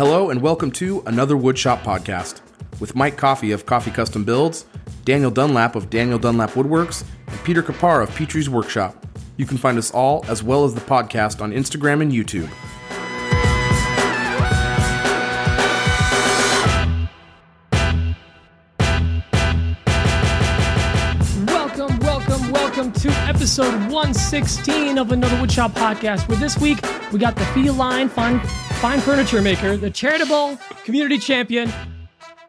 Hello and welcome to another Woodshop podcast with Mike Coffee of Coffee Custom Builds, Daniel Dunlap of Daniel Dunlap Woodworks, and Peter Kapar of Petrie's Workshop. You can find us all as well as the podcast on Instagram and YouTube. Welcome, welcome, welcome to episode 116 of another Woodshop podcast. Where this week we got the feline fine, fine furniture maker, the charitable community champion.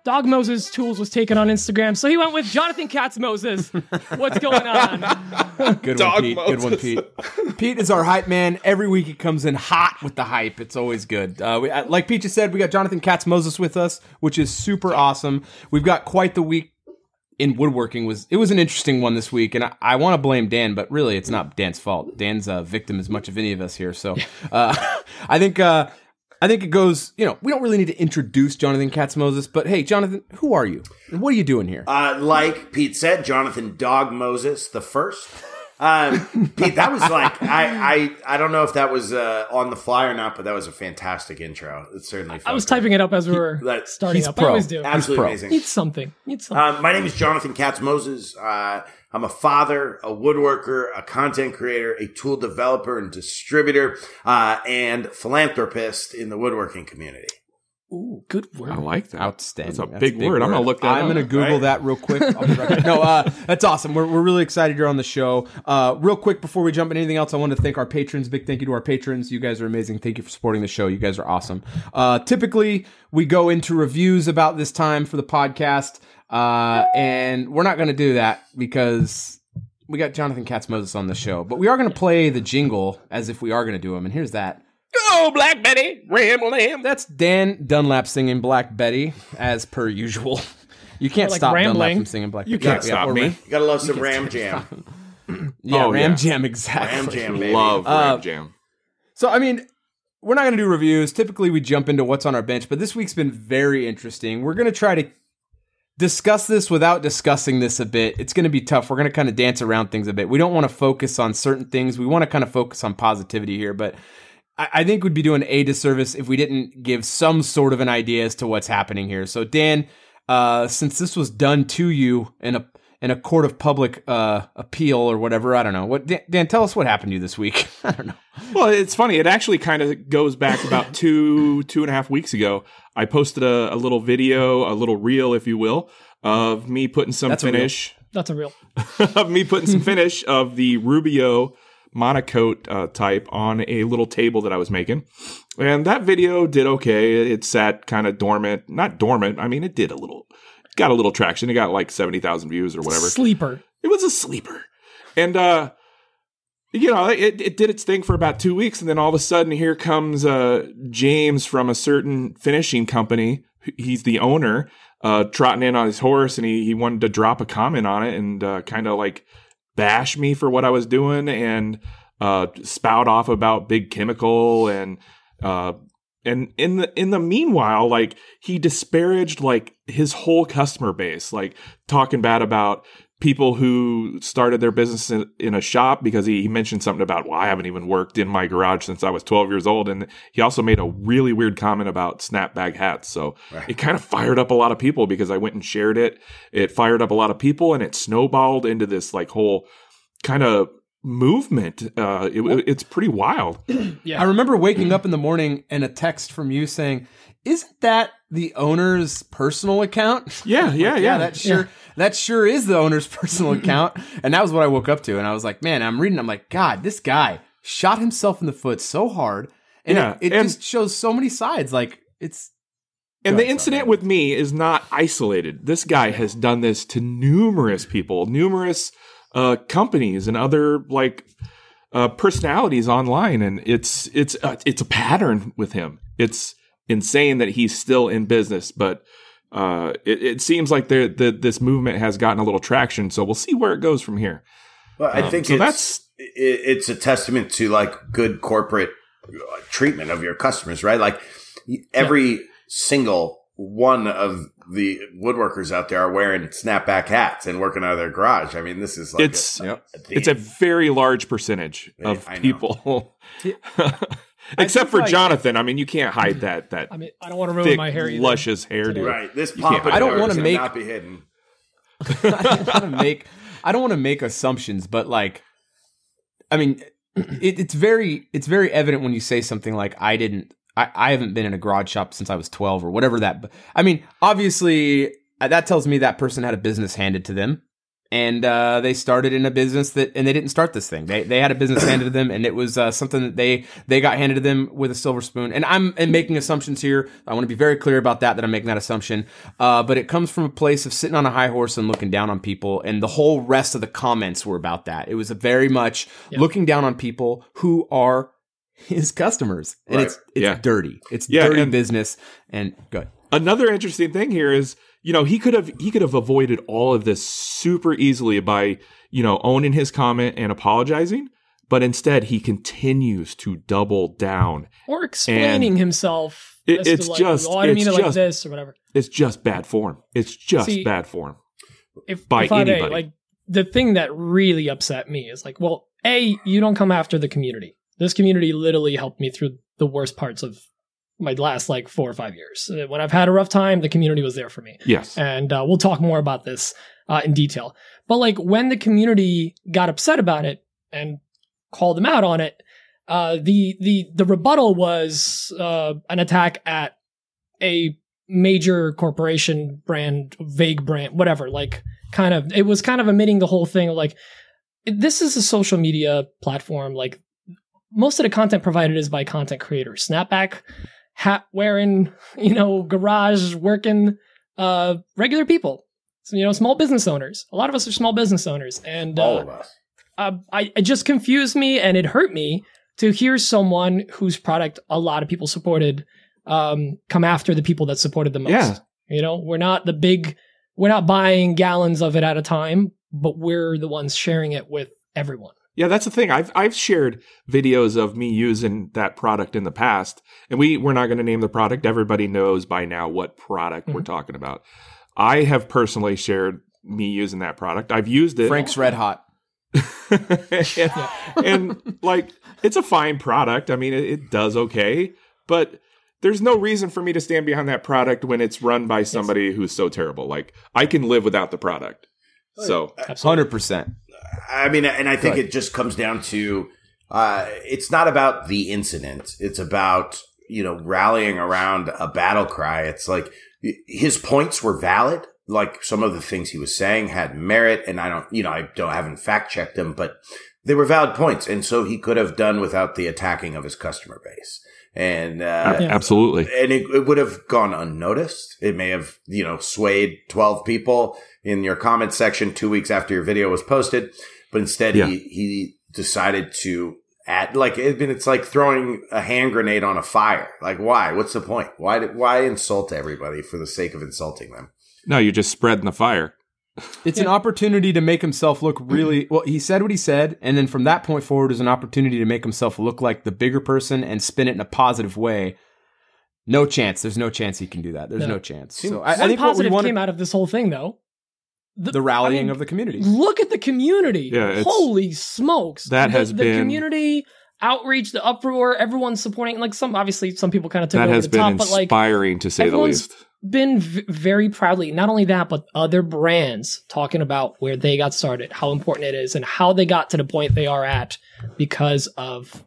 Dog Moses Tools was taken on Instagram, so he went with Jonathan Katz Moses. What's going on? Good Dog one, Pete. Good one, Pete. Pete is our hype man. Every week he comes in hot with the hype. It's always good. Uh, we, uh, like Pete just said, we got Jonathan Katz Moses with us, which is super awesome. We've got quite the week in woodworking. was It was an interesting one this week, and I, I want to blame Dan, but really it's not Dan's fault. Dan's a victim as much of any of us here. So uh, I think. Uh, I think it goes, you know, we don't really need to introduce Jonathan Katz Moses, but hey, Jonathan, who are you? What are you doing here? Uh, like Pete said, Jonathan Dog Moses the first. Um, Pete, that was like I, I I don't know if that was uh, on the fly or not, but that was a fantastic intro. It certainly. I was felt typing it up as we were that- starting up. pro. I always do. absolutely pro. amazing. Need something. Need something. Um, my name is Jonathan Katz Moses. Uh, I'm a father, a woodworker, a content creator, a tool developer and distributor, uh, and philanthropist in the woodworking community. Ooh, good word. I like that. Outstanding. That's a That's big, word. I'm gonna look that I'm up. gonna Google Right. that real quick. Right no, uh, that's awesome. We're, we're really excited you're on the show. Uh, real quick before we jump into anything else, I want to thank our patrons. Big thank you to our patrons. You guys are amazing. Thank you for supporting the show. You guys are awesome. Uh, typically we go into reviews about this time for the podcast, uh, and we're not gonna do that because. We got Jonathan Katz Moses on the show, but we are going to play the jingle as if we are going to do them. And here's that. Go, Black Betty, ramble lamb. That's Dan Dunlap singing Black Betty, as per usual. You can't Or like stop Dunlap rambling. from singing Black Betty. You Betty. can't stop or me. ra- You gotta love some Ram Jam. Yeah, Oh, Ram yeah. Jam, exactly. Ram Jam, baby. Love Uh, Ram Jam. So, I mean, we're not going to do reviews. Typically, we jump into what's on our bench, but this week's been very interesting. We're going to try to discuss this without discussing this a bit. It's going to be tough. We're going to kind of dance around things a bit. We don't want to focus on certain things. We want to kind of focus on positivity here, but I, I think we'd be doing a disservice if we didn't give some sort of an idea as to what's happening here. So, Dan, uh, since this was done to you in a in a court of public uh, appeal or whatever, I don't know. What Dan, Dan, tell us what happened to you this week. I don't know. Well, it's funny. It actually kind of goes back about two, two and a half weeks ago. I posted a, a little video, a little reel, if you will, of me putting some That's a finish, That's a reel. of me putting some finish of the Rubio monocoat uh, type on a little table that I was making. And that video did okay. It sat kind of dormant, not dormant. I mean, it did a little, got a little traction. It got like 70,000 views or whatever. Sleeper. It was a sleeper. And uh you know, it, it did its thing for about two weeks, and then all of a sudden, here comes uh, James from a certain finishing company. He's the owner, uh, trotting in on his horse, and he, he wanted to drop a comment on it and uh, kind of like bash me for what I was doing and uh, spout off about big chemical and uh, and in the in the meanwhile, like he disparaged like his whole customer base, like talking bad about people who started their business in, in a shop because he, he mentioned something about well i haven't even worked in my garage since i was 12 years old. And he also made a really weird comment about snapback hats. So it kind of fired up a lot of people because i went and shared it. It fired up a lot of people and it snowballed into this like whole kind of movement. Uh it, it's pretty wild. Yeah. I remember waking up in the morning and a text from you saying, "Isn't that the owner's personal account?" yeah yeah Like, yeah, that sure that sure is the owner's personal account. And that was what I woke up to. And I was like, man, I'm reading. I'm like, God, this guy shot himself in the foot so hard, and Yeah, it, it and- just shows so many sides. Like it's And the incident with me is not isolated. This guy has done this to numerous people, numerous uh, companies, and other like uh, personalities online, and it's it's uh, it's a pattern with him. It's insane that he's still in business, but uh, it, it seems like there the, this movement has gotten a little traction. So we'll see where it goes from here. Well, I Um, think so it's, that's- it, it's a testament to like good corporate uh, treatment of your customers, right? Like every single one of the woodworkers out there are wearing snapback hats and working out of their garage. I mean, this is like It's- a, Yep. thing. It's a very large percentage Yeah, of I people. I Except for like- Jonathan. I mean, you can't hide that that I mean, I don't want to ruin thick, my hair either. luscious hairdo. Right. This You I don't wanna make- not be hidden. I don't want to make I don't want to make assumptions, but like, I mean, it, it's very it's very evident when you say something like I didn't I, I haven't been in a garage shop since I was twelve or whatever that. I mean, obviously uh, that tells me that person had a business handed to them. And uh, they started in a business that, and they didn't start this thing. They they had a business handed to them, and it was uh, something that they they got handed to them with a silver spoon. And I'm and making assumptions here. I want to be very clear about that. That I'm making that assumption. Uh, but it comes from a place of sitting on a high horse and looking down on people. And the whole rest of the comments were about that. It was a very much looking down on people who are his customers, and Right. it's it's Yeah. dirty. It's Yeah, dirty and- business. And good. Another interesting thing here is, you know, he could have he could have avoided all of this super easily by, you know, owning his comment and apologizing, but instead he continues to double down. or explaining himself. It- it's like, just- oh, I didn't mean it's it like just- this or whatever. It's just bad form. It's just See, bad form. If, by if anybody. like the thing that really upset me is like, well, a you don't come after the community. This community literally helped me through the worst parts of my last like four or five years. Uh, When I've had a rough time, the community was there for me. Yes. and uh, we'll talk more about this uh, in detail. But like when the community got upset about it and called them out on it, uh, the the the rebuttal was uh, an attack at a major corporation brand, vague brand, whatever. Like kind of, it was kind of omitting the whole thing. Like this is a social media platform. Like most of the content provided is by content creators. Snapback hat wearing, you know, garage working uh, regular people. So, you know, small business owners. A lot of us are small business owners, and All uh, of us. uh, I it just confused me, and it hurt me to hear someone whose product a lot of people supported um, come after the people that supported the most. Yeah. You know, we're not the big, we're not buying gallons of it at a time, but we're the ones sharing it with everyone. Yeah, that's the thing. I've I've shared videos of me using that product in the past, and we we're not going to name the product. Everybody knows by now what product we're mm-hmm. talking about. I have personally shared me using that product. I've used it. Frank's Red Hot. and, and, like it's a fine product. I mean, it, it does okay, but there's no reason for me to stand behind that product when it's run by somebody who's so terrible. Like I can live without the product. So Hundred percent. I mean, and I think it just comes down to uh, it's not about the incident. It's about you know rallying around a battle cry. It's like his points were valid. Like some of the things he was saying had merit, and I don't, you know, I don't I haven't fact checked them, but they were valid points, and so he could have done without the attacking of his customer base. And uh, a- absolutely. and it, it would have gone unnoticed. It may have, you know, swayed 12 people in your comment section two weeks after your video was posted, but instead Yeah. he, he decided to add, like, it, it's like throwing a hand grenade on a fire. Like, why? What's the point? Why, did, why insult everybody for the sake of insulting them? No, you're just spreading the fire. It's an opportunity to make himself look really mm-hmm. well. He said what he said, and then from that point forward, is an opportunity to make himself look like the bigger person and spin it in a positive way. No chance. There's no chance he can do that. There's No. no, chance. So I, I One think what we positive want came out of this whole thing, though. the rallying I mean, of the community. Look at the community. Yeah, Holy smokes. That the, has the been- community outreach, the uproar, everyone's supporting. Like some, obviously, some people kind of took That over has the been top, but like inspiring to say the least. Been v- very proudly, not only that, but other brands talking about where they got started, how important it is, and how they got to the point they are at because of.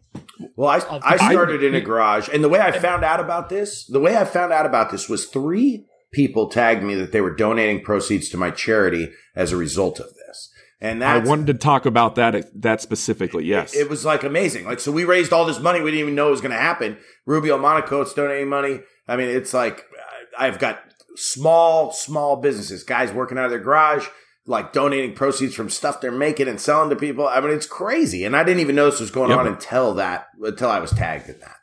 Well, I, Of- I started in a garage, and the way I found out about this, the way I found out about this was three people tagged me that they were donating proceeds to my charity as a result of this, and I wanted to talk about that that specifically. Yes. It was like amazing. Like, so we raised all this money. We didn't even know it was going to happen. Rubio Monocoat, it's donating money. I mean, it's like, I've got small, small businesses, guys working out of their garage, like donating proceeds from stuff they're making and selling to people. I mean, it's crazy. And I didn't even know this was going Yep. on until that, until I was tagged in that.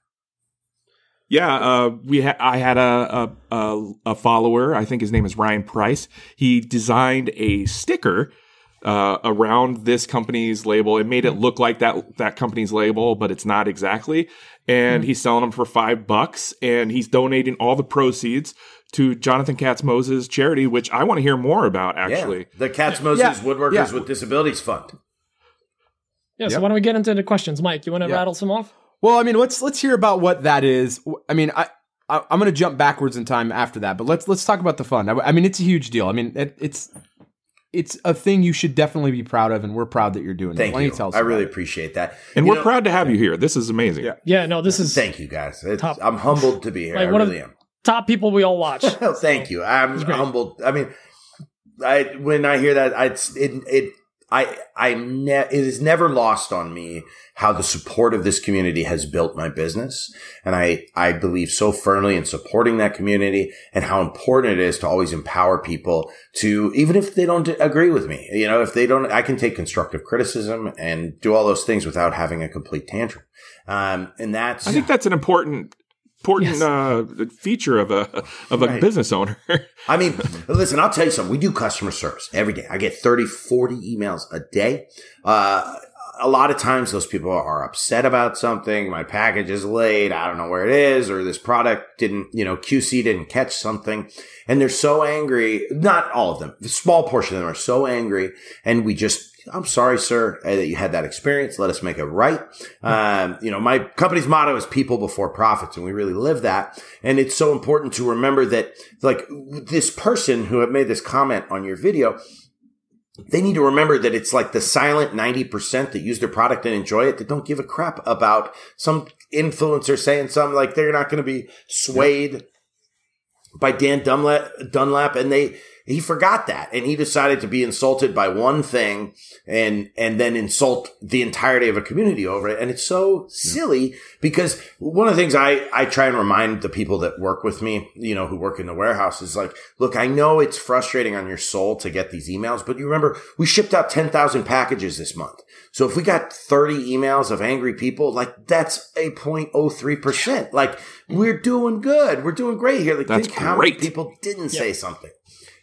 Yeah, uh, we ha- I had a, a a a follower. I think his name is Ryan Price. He designed a sticker uh, around this company's label. It made it look like that that company's label, but it's not exactly. And mm-hmm. he's selling them for five bucks, and he's donating all the proceeds to Jonathan Katz Moses charity, which I want to hear more about. Actually, Yeah. The Katz Moses Yeah. Woodworkers Yeah. with Disabilities Fund. Yeah, so Yep. why don't we get into the questions, Mike? You want to Yeah. rattle some off? Well, I mean, let's let's hear about what that is. I mean, I, I am going to jump backwards in time after that, but let's let's talk about the fund. I, I mean, it's a huge deal. I mean, it, it's it's a thing you should definitely be proud of, and we're proud that you're doing Thank it. Why you. don't tell us I really it? appreciate that. And You we're know, proud to have you here. This is amazing. Yeah. Yeah, no, this is Thank you, guys. It's, Top- I'm humbled to be here. Like, I one of- really am. top people we all watch. Thank you. I'm humbled. I mean, I when I hear that, I it's- it it I I ne- it is never lost on me how the support of this community has built my business, and I I believe so firmly in supporting that community and how important it is to always empower people to even if they don't agree with me. You know, if they don't, I can take constructive criticism and do all those things without having a complete tantrum. Um, and that's I think that's an important important Yes. uh, feature of a of a Right. business owner. I mean, listen, I'll tell you something. We do customer service every day. I get 30, 40 emails a day. Uh, a lot of times those people are upset about something. My package is late. I don't know where it is, or this product didn't, you know, QC didn't catch something. And they're so angry. Not all of them. A small portion of them are so angry. And we just, I'm sorry, sir, uh, that you had that experience. Let us make it right. Um, you know, my company's motto is people before profits, and we really live that. And it's so important to remember that, like, this person who had made this comment on your video, they need to remember that it's like the silent 90% that use their product and enjoy it that don't give a crap about some influencer saying something like they're not going to be swayed by Dan Dunlap, Dunlap and they he forgot that and he decided to be insulted by one thing and and then insult the entirety of a community over it. And it's so silly because one of the things I I try and remind the people that work with me you know who work in the warehouse is like look I know it's frustrating on your soul to get these emails but you remember we shipped out 10,000 packages this month. So if we got 30 emails of angry people like that's a 0.03% like we're doing good. We're doing great here. Like That's think how many great. people didn't say something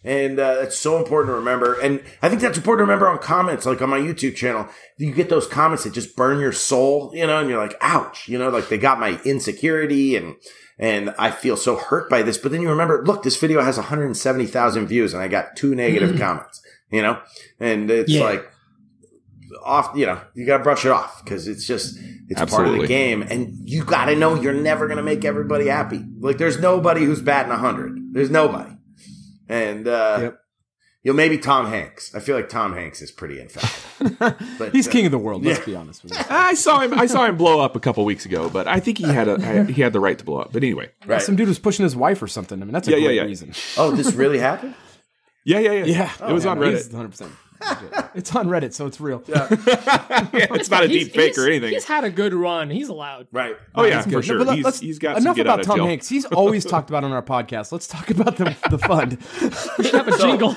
and uh, it's so important to remember. And I think that's important to remember on comments, like on my YouTube channel. You get those comments that just burn your soul, you know, and you're like, ouch, you know, like they got my insecurity and, and I feel so hurt by this. But then you remember, look, this video has 170,000 views and I got two negative comments, you know, and it's Yeah. like off, you know, you got to brush it off because it's just, it's part of the game. And you got to know you're never going to make everybody happy. Like there's nobody who's batting 100. There's nobody. And, uh, Yep. you know, maybe Tom Hanks. I feel like Tom Hanks is pretty infallible. But, He's uh, king of the world. Let's yeah. be honest with you. I saw him. I saw him blow up a couple weeks ago, but I think he had a he had the right to blow up. But anyway, Right. Some dude was pushing his wife or something. I mean, that's a Yeah, yeah, great yeah. reason. Oh, this really happened? yeah, yeah, yeah, Yeah, It was on Reddit. Hundred percent. It's on Reddit, so it's real. it's not a He's- deep fake he's- or anything. He's had a good run. He's allowed. Right. Oh yeah, for sure. but let- he's, he's got enough get about Tom jail. Hanks. He's always talked about on our podcast. Let's talk about the the fund. We should have a jingle.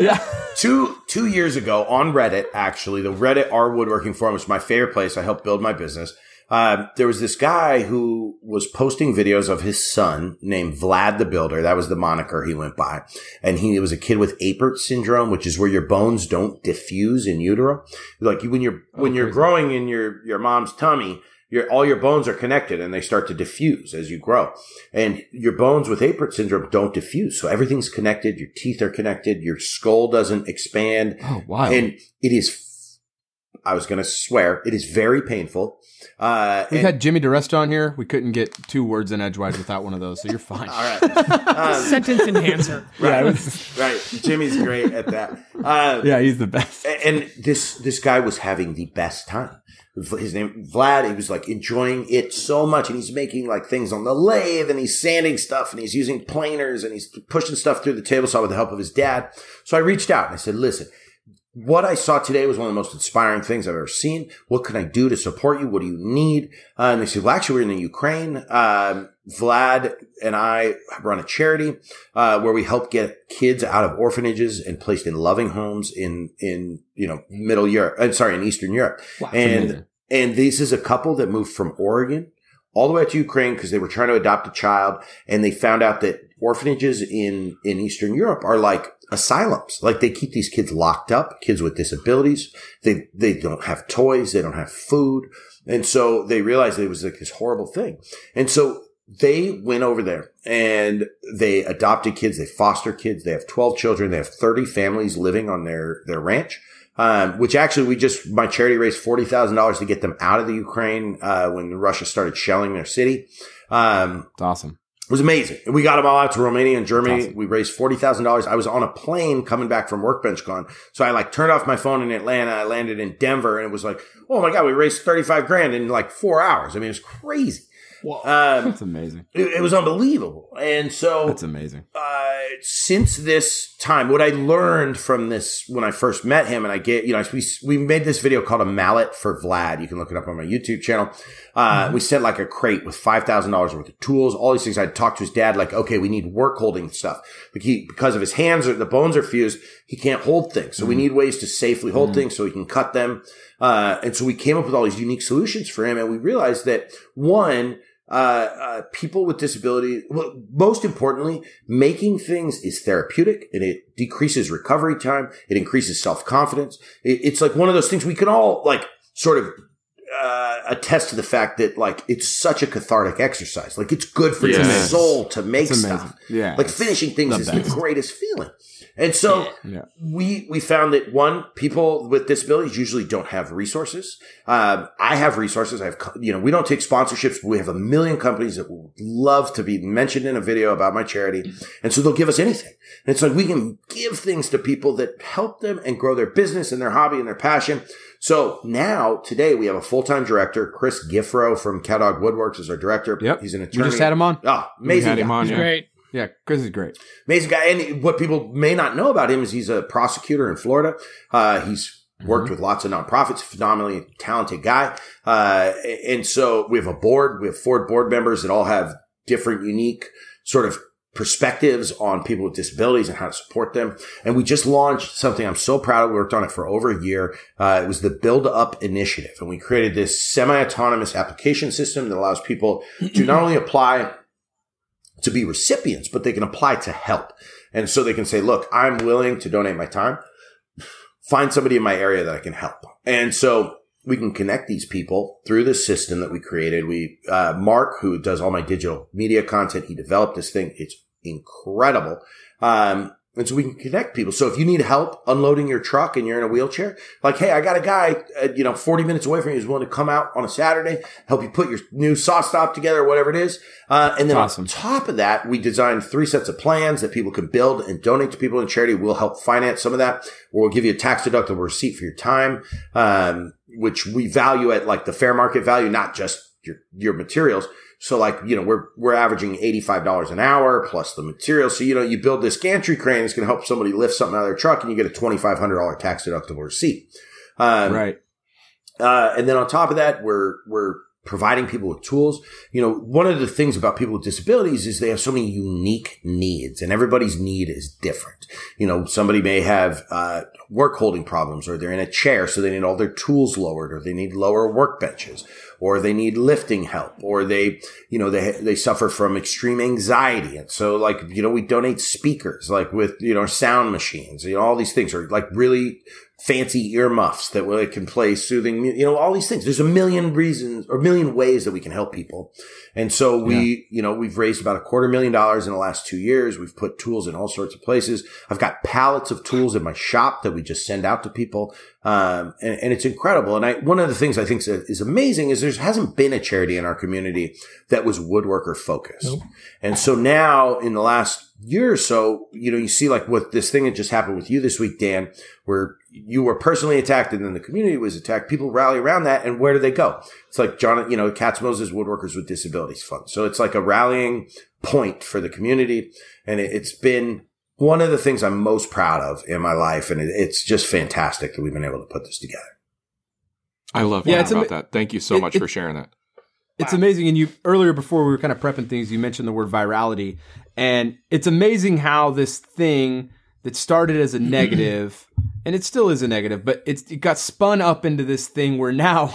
yeah. Two two years ago on Reddit, actually, the Reddit R Woodworking Forum, which is my favorite place. I helped build my business. Um, there was this guy who was posting videos of his son named Vlad the Builder. That was the moniker he went by. And he was a kid with Apert syndrome, which is where your bones don't diffuse in utero. Like when you're, when you're crazy. growing in your, your mom's tummy, your, all your bones are connected and they start to diffuse as you grow. And your bones with Apert syndrome don't diffuse. So everything's connected. Your teeth are connected. Your skull doesn't expand. Oh wow! And it is, I was going to swear, it is very painful. Uh, We've and- had Jimmy DiResta on here. We couldn't get two words in edgewise without one of those, so you're fine. all right. Um, Sentence enhancer. Yeah, right. was- right. Jimmy's great at that. Uh, yeah, he's the best. and this this guy was having the best time. His name Vlad. He was like enjoying it so much, and he's making like things on the lathe, and he's sanding stuff, and he's using planers, and he's pushing stuff through the table saw with the help of his dad. So I reached out and I said, "Listen, what I saw today was one of the most inspiring things I've ever seen. What can I do to support you? What do you need?" Uh, and they said, "Well, actually, we're in the Ukraine. Um, Vlad and I run a charity uh, where we help get kids out of orphanages and placed in loving homes in in you know middle Europe. I'm sorry, in Eastern Europe. Wow. and amazing. and this is a couple that moved from Oregon all the way to Ukraine because they were trying to adopt a child, and they found out that orphanages in in Eastern Europe are like asylums. Like they keep these kids locked up, kids with disabilities. They they don't have toys, they don't have food, and so they realized it was like this horrible thing, and so they went over there and they adopted kids, they foster kids, they have 12 children, they have 30 families living on their, their ranch. Um, which actually we just my charity raised forty thousand dollars to get them out of the Ukraine uh, when Russia started shelling their city. Um, It's awesome. it was amazing. We got them all out to Romania and Germany. Awesome. We raised forty thousand dollars. I was on a plane coming back from Workbench Con, so I like turned off my phone in Atlanta. I landed in Denver, and it was like, oh my god, we raised thirty five grand in like four hours. I mean, it was crazy. Whoa. Um, That's amazing. it, it was unbelievable. And so, That's amazing. uh, since this time, what I learned from this when I first met him, and I get, you know, we, we made this video called a mallet for Vlad. You can look it up on my YouTube channel. Uh, we sent like a crate with $5,000 worth of tools, all these things. I'd talked to his dad, like, okay, we need work holding stuff. Like he, because of his hands or the bones are fused, he can't hold things. So we need ways to safely hold things so he can cut them. Uh, and so we came up with all these unique solutions for him. And we realized that one, uh, uh, people with disability, well, most importantly, making things is therapeutic and it decreases recovery time. It increases self confidence. It, it's like one of those things we can all like sort of, uh, attest to the fact that like it's such a cathartic exercise. Like it's good for your Yes. soul to make stuff. Yeah. Like finishing things the is best. the greatest feeling. And so Yeah. we we found that one people with disabilities usually don't have resources. Um, I have resources. I have you know we don't take sponsorships. But we have a million companies that would love to be mentioned in a video about my charity, and so they'll give us anything. And it's like we can give things to people that help them and grow their business and their hobby and their passion. So now today we have a full time director, Chris Giffro from Cowdog Woodworks is our director. Yep. he's an We attorney. just had him on. Oh, amazing! had him on, He's yeah. great. Yeah, Chris is great. amazing guy. And what people may not know about him is he's a prosecutor in Florida. Uh, he's worked with lots of nonprofits, phenomenally talented guy. Uh, and so we have a board, we have four board members that all have different unique sort of perspectives on people with disabilities and how to support them. And we just launched something I'm so proud of. We worked on it for over a year. Uh, it was the Build Up Initiative. And we created this semi-autonomous application system that allows people to not only apply to be recipients, but they can apply to help. And so they can say, look, I'm willing to donate my time. Find somebody in my area that I can help. And so we can connect these people through this system that we created. We, uh, Mark, who does all my digital media content, he developed this thing. It's incredible. Um, and so we can connect people. So if you need help unloading your truck and you're in a wheelchair, like, hey, I got a guy, uh, you know, 40 minutes away from you who's willing to come out on a Saturday, help you put your new saw stop together, or whatever it is. Uh, and then Awesome. on top of that, we designed three sets of plans that people can build and donate to people in charity. We'll help finance some of that, or we'll give you a tax deductible receipt for your time, um, which we value at like the fair market value, not just your, your materials. So like, you know, we're, we're averaging $85 an hour plus the material. So, you know, you build this gantry crane that's going to help somebody lift something out of their truck and you get a $2,500 tax deductible receipt. Um, right. uh, and then on top of that, we're we're providing people with tools. You know, one of the things about people with disabilities is they have so many unique needs, and everybody's need is different. You know, somebody may have uh, work holding problems, or they're in a chair, so they need all their tools lowered, or they need lower workbenches, or they need lifting help, or they, you know, they they suffer from extreme anxiety, and so like you know, we donate speakers, like with you know sound machines, you know, all these things are like really fancy earmuffs that will- can play soothing, you know, all these things. There's a million reasons or a million ways that we can help people. And so we, you know, we've raised about a quarter million dollars in the last two years. We've put tools in all sorts of places. I've got pallets of tools in my shop that we just send out to people. Um, and, and it's incredible. And I, one of the things I think is, is amazing is there hasn't been a charity in our community that was woodworker focused. And so now in the last year or so, you know, you see like what this thing that just happened with you this week, Dan, where you were personally attacked and then the community was attacked. People rally around that. And where do they go? It's like John, you know, Katz Moses Woodworkers with Disabilities Fund. So it's like a rallying point for the community. And it, it's been one of the things I'm most proud of in my life. And it, it's just fantastic that we've been able to put this together. I love Yeah, about ama- that. Thank you so it- much it- for sharing that. It's amazing. And you earlier before we were kind of prepping things, you mentioned the word virality. And it's amazing how this thing that started as a negative, and it still is a negative, but it's it got spun up into this thing where now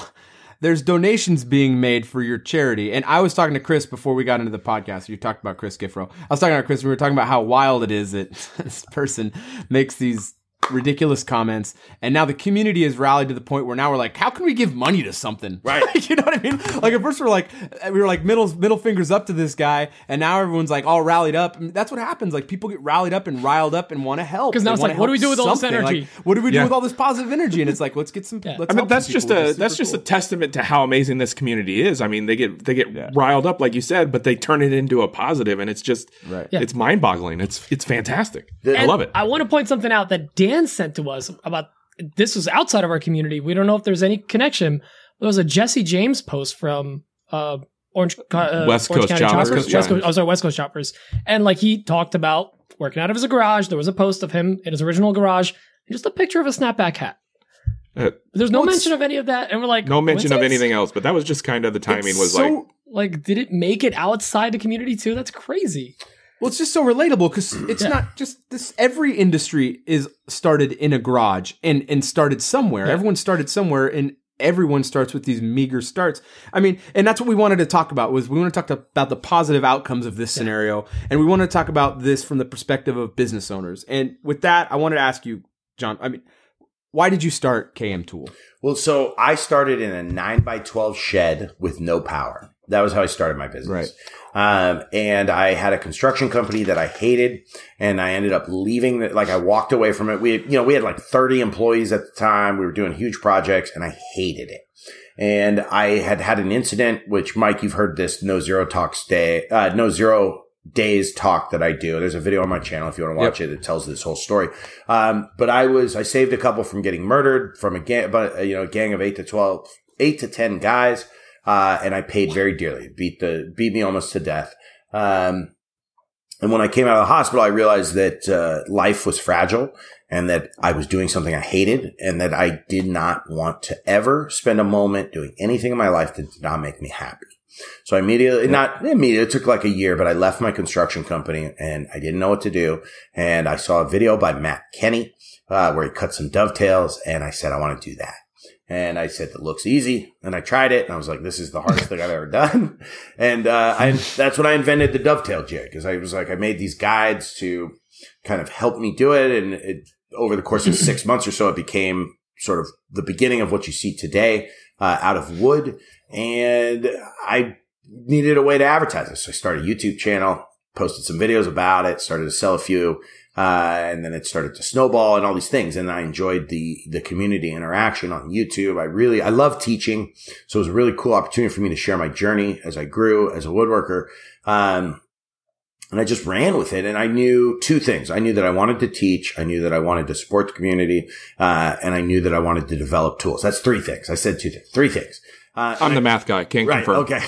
there's donations being made for your charity. And I was talking to Chris before we got into the podcast. You talked about Chris Giffro. I was talking about Chris. We were talking about how wild it is that this person makes these ridiculous comments, and now the community has rallied to the point where now we're like, how can we give money to something? Right. you know what I mean? Like at first we're like, we were like middle middle fingers up to this guy, and now everyone's like all rallied up. And that's what happens. Like people get rallied up and riled up and want to help. Cause now it's like, what do we do with all this energy? Like, what do we do Yeah. with all this positive energy? And it's like, let's get some. Yeah. Let's I mean, that's just a that's super just a testament to how amazing this community is. I mean, they get they get Yeah. riled up, like you said, but they turn it into a positive, and it's just Right. Yeah. it's mind boggling. It's it's fantastic. I love it. I want to point something out that Dan sent to us about this was outside of our community. We don't know if there's any connection. There was a Jesse James post from uh, Orange uh, West Orange Coast Choppers, Choppers. West Coast, oh, sorry, West Coast Choppers. And like he talked about working out of his garage. There was a post of him in his original garage, and just a picture of a snapback hat. Uh, There's no mention of any of that, and we're like, no mention of anything else, but that was just kind of the timing It's was so- like Like, did it make it outside the community too? That's crazy. Well, it's just so relatable because it's Yeah. not just this. Every industry is started in a garage and and started somewhere. Yeah. Everyone started somewhere, and everyone starts with these meager starts. I mean, and that's what we wanted to talk about was we want to talk about the positive outcomes of this scenario, and we want to talk about this from the perspective of business owners. And with that, I wanted to ask you, John. I mean, why did you start KM Tool? Well, so I started in a nine by 12 shed with no power. That was how I started my business. Um, and I had a construction company that I hated and I ended up leaving it. Like I walked away from it. We, you know, we had like 30 employees at the time. We were doing huge projects and I hated it. And I had had an incident, which Mike, you've heard this no zero talks day, uh, no zero days talk that I do. There's a video on my channel if you want to watch it that tells this whole story. Um, but I was, I saved a couple from getting murdered from a gang, but uh, you know, a gang of eight to 12, eight to 10 guys. Uh, and I paid very dearly, beat the, beat me almost to death. Um, and when I came out of the hospital, I realized that, uh, life was fragile and that I was doing something I hated and that I did not want to ever spend a moment doing anything in my life that did not make me happy. So I immediately, not immediately, it took like a year, but I left my construction company and I didn't know what to do. And I saw a video by Matt Kenney, uh, where he cut some dovetails and I said, I want to do that. And I said, it looks easy. And I tried it and I was like, this is the hardest thing I've ever done. And, uh, I, that's when I invented the dovetail jig because I was like, I made these guides to kind of help me do it. And it, over the course of six months or so, it became sort of the beginning of what you see today, uh, out of wood. And I needed a way to advertise it. So I started a YouTube channel, posted some videos about it, started to sell a few. Uh, and then it started to snowball and all these things. And I enjoyed the, the community interaction on YouTube. I really, I love teaching. So it was a really cool opportunity for me to share my journey as I grew as a woodworker. Um, and I just ran with it. And I knew two things. I knew that I wanted to teach. I knew that I wanted to support the community. Uh, and I knew that I wanted to develop tools. That's three things. I said two things, three things. Uh, I'm the I- math guy. Can't Right. confirm. Okay.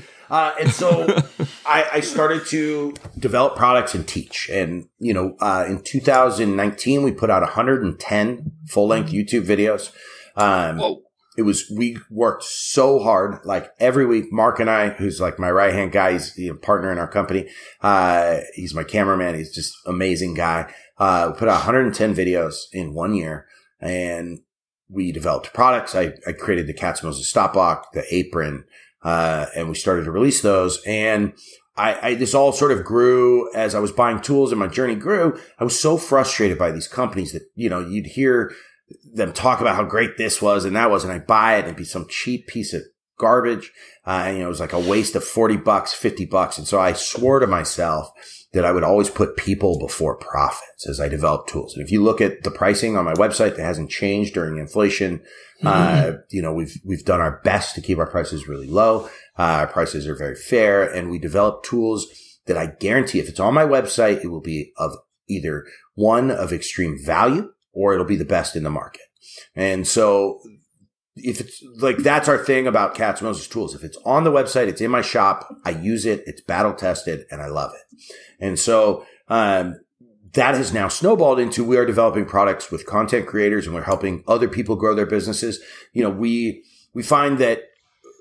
uh, and so I, I started to develop products and teach. And, you know, uh, in 2019, we put out 110 full length YouTube videos. Um, Whoa. it was, we worked so hard, like every week. Mark and I, who's like my right hand guy, he's the partner in our company. Uh, he's my cameraman. He's just amazing guy. Uh, we put out 110 videos in one year and we developed products. I, I created the Katz Moses stop block, the apron, uh, and we started to release those. And I, I, this all sort of grew as I was buying tools and my journey grew. I was so frustrated by these companies that, you know, you'd hear them talk about how great this was and that was, and I buy it and it'd be some cheap piece of garbage. Uh, and, you know, it was like a waste of 40 bucks, 50 bucks. And so I swore to myself that I would always put people before profits as I develop tools. And if you look at the pricing on my website that hasn't changed during inflation, uh, you know, we've, we've done our best to keep our prices really low. Uh, our prices are very fair and we develop tools that I guarantee if it's on my website, it will be of either one of extreme value or it'll be the best in the market. And so if it's like that's our thing about Katz Moses tools. If it's on the website, it's in my shop. I use it. It's battle tested and I love it. And so, um, that has now snowballed into we are developing products with content creators and we're helping other people grow their businesses. You know, we, we find that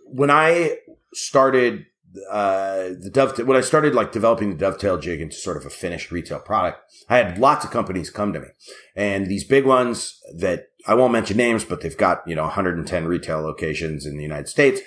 when I started, uh, the dovetail, when I started like developing the dovetail jig into sort of a finished retail product, I had lots of companies come to me and these big ones that I won't mention names, but they've got, you know, 110 retail locations in the United States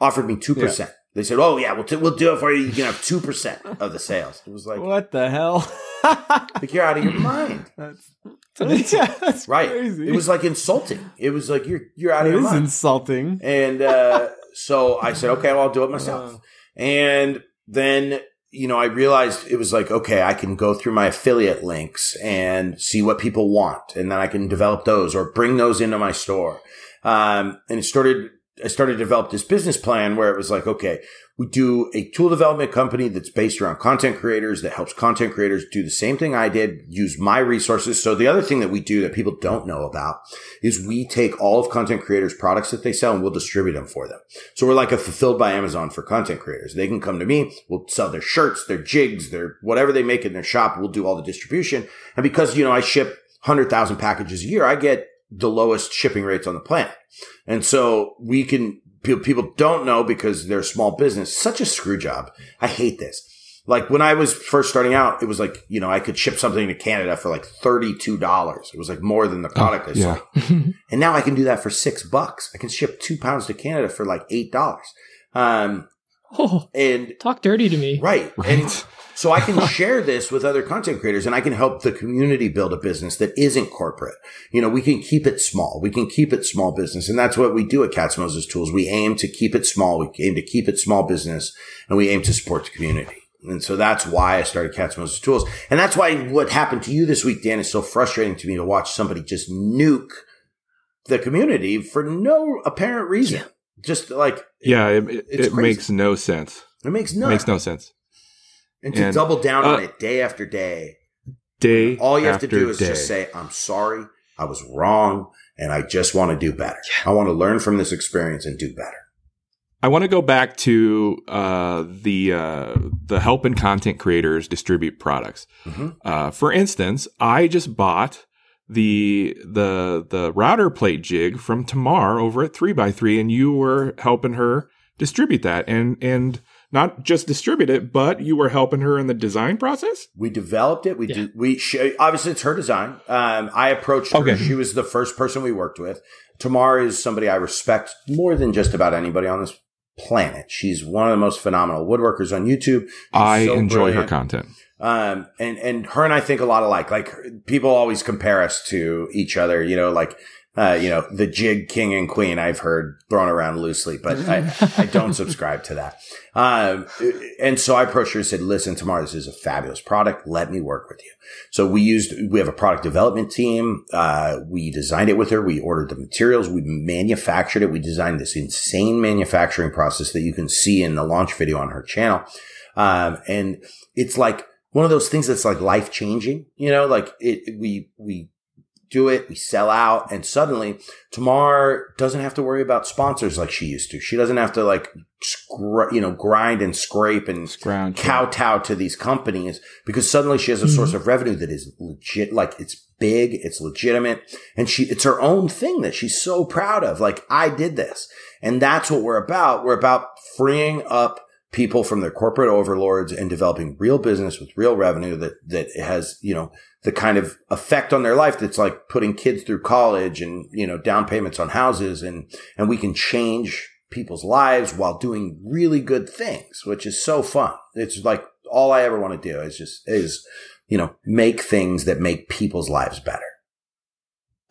offered me 2%. They said, "Oh yeah, we'll t- we'll do it for you. You can have two percent of the sales." It was like, What the hell? like you're out of your mind, yeah, that's right? crazy. It was like insulting. It was like you're you're out of it your is mind. insulting. And uh, so I said, okay, well, I'll do it myself. And then, you know, I realized it was like, okay, I can go through my affiliate links and see what people want. And then I can develop those or bring those into my store. Um, and it started, I started to develop this business plan where it was like, okay, we do a tool development company that's based around content creators that helps content creators do the same thing I did, use my resources. So the other thing that we do that people don't know about is we take all of content creators' products that they sell and we'll distribute them for them. So we're like a fulfilled by Amazon for content creators. They can come to me, we'll sell their shirts, their jigs, their whatever they make in their shop. We'll do all the distribution. And because, you know, I ship 100,000 packages a year, I get the lowest shipping rates on the planet. And so we can, people, don't know because they're a small business, such a screw job. I hate this. Like when I was first starting out, it was like, you know, I could ship something to Canada for like $32. It was like more than the product I yeah. sold. And now I can do that for six bucks. I can ship two pounds to Canada for like eight dollars. Um, Oh, and talk dirty to me. right. Right. And so I can share this with other content creators and I can help the community build a business that isn't corporate. You know, we can keep it small. We can keep it small business. And that's what we do at Katz Moses Tools. We aim to keep it small. We aim to keep it small business and we aim to support the community. And so that's why I started Katz Moses Tools. And that's why what happened to you this week, Dan, is so frustrating to me to watch somebody just nuke the community for no apparent reason. Just like Yeah, it, it, it makes no sense. it makes no, Makes no sense. And to and, double down on uh, it day after day. Day All you have to do is day. just say, I'm sorry, I was wrong, and I just want to do better. I want to learn from this experience and do better. I want to go back to uh, the uh, the helping content creators distribute products. Mhm. Uh, for instance, I just bought the the the router plate jig from Tamar over at Three by Three, and you were helping her distribute that, and and not just distribute it, but you were helping her in the design process. We developed it. We Yeah. did. We she, obviously it's her design. Um, I approached her. Okay. She was the first person we worked with. Tamar is somebody I respect more than just about anybody on this planet. She's one of the most phenomenal woodworkers on YouTube. She's I so enjoy her content. Um, and, and her and I think a lot alike. Like people always compare us to each other, you know, like, uh, you know, the jig king and queen I've heard thrown around loosely, but I, I don't subscribe to that. Um, and so I approached her and said, listen, Tamar this is a fabulous product. Let me work with you. So we used, we have a product development team. Uh, we designed it with her. We ordered the materials. We manufactured it. We designed this insane manufacturing process that you can see in the launch video on her channel. Um, and it's like one of those things that's like life changing, you know, like it, we, we do it, we sell out and suddenly Tamar doesn't have to worry about sponsors like she used to. She doesn't have to like, scr- you know, grind and scrape and Scrounge. kowtow to these companies because suddenly she has a source mm-hmm. of revenue that is legit, like it's big, it's legitimate, and she, it's her own thing that she's so proud of. Like, I did this. And that's what we're about. We're about freeing up people from their corporate overlords and developing real business with real revenue that, that has, you know, the kind of effect on their life that's like putting kids through college and, you know, down payments on houses and, and we can change people's lives while doing really good things, which is so fun. It's like all I ever want to do is just, is, you know, make things that make people's lives better.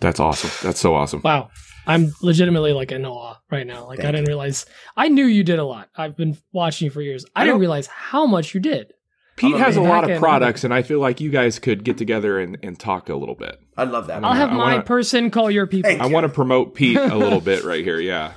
That's awesome. That's so awesome. Wow. I'm legitimately like in awe right now. Like I didn't realize I knew you did a lot. I've been watching you for years. I, I didn't realize how much you did. Pete I'm has a lot of products, and I feel like you guys could get together and, and talk a little bit. I love that. I'll have I my wanna- person call your people. Hey. I want to promote Pete a little bit right here. Yeah.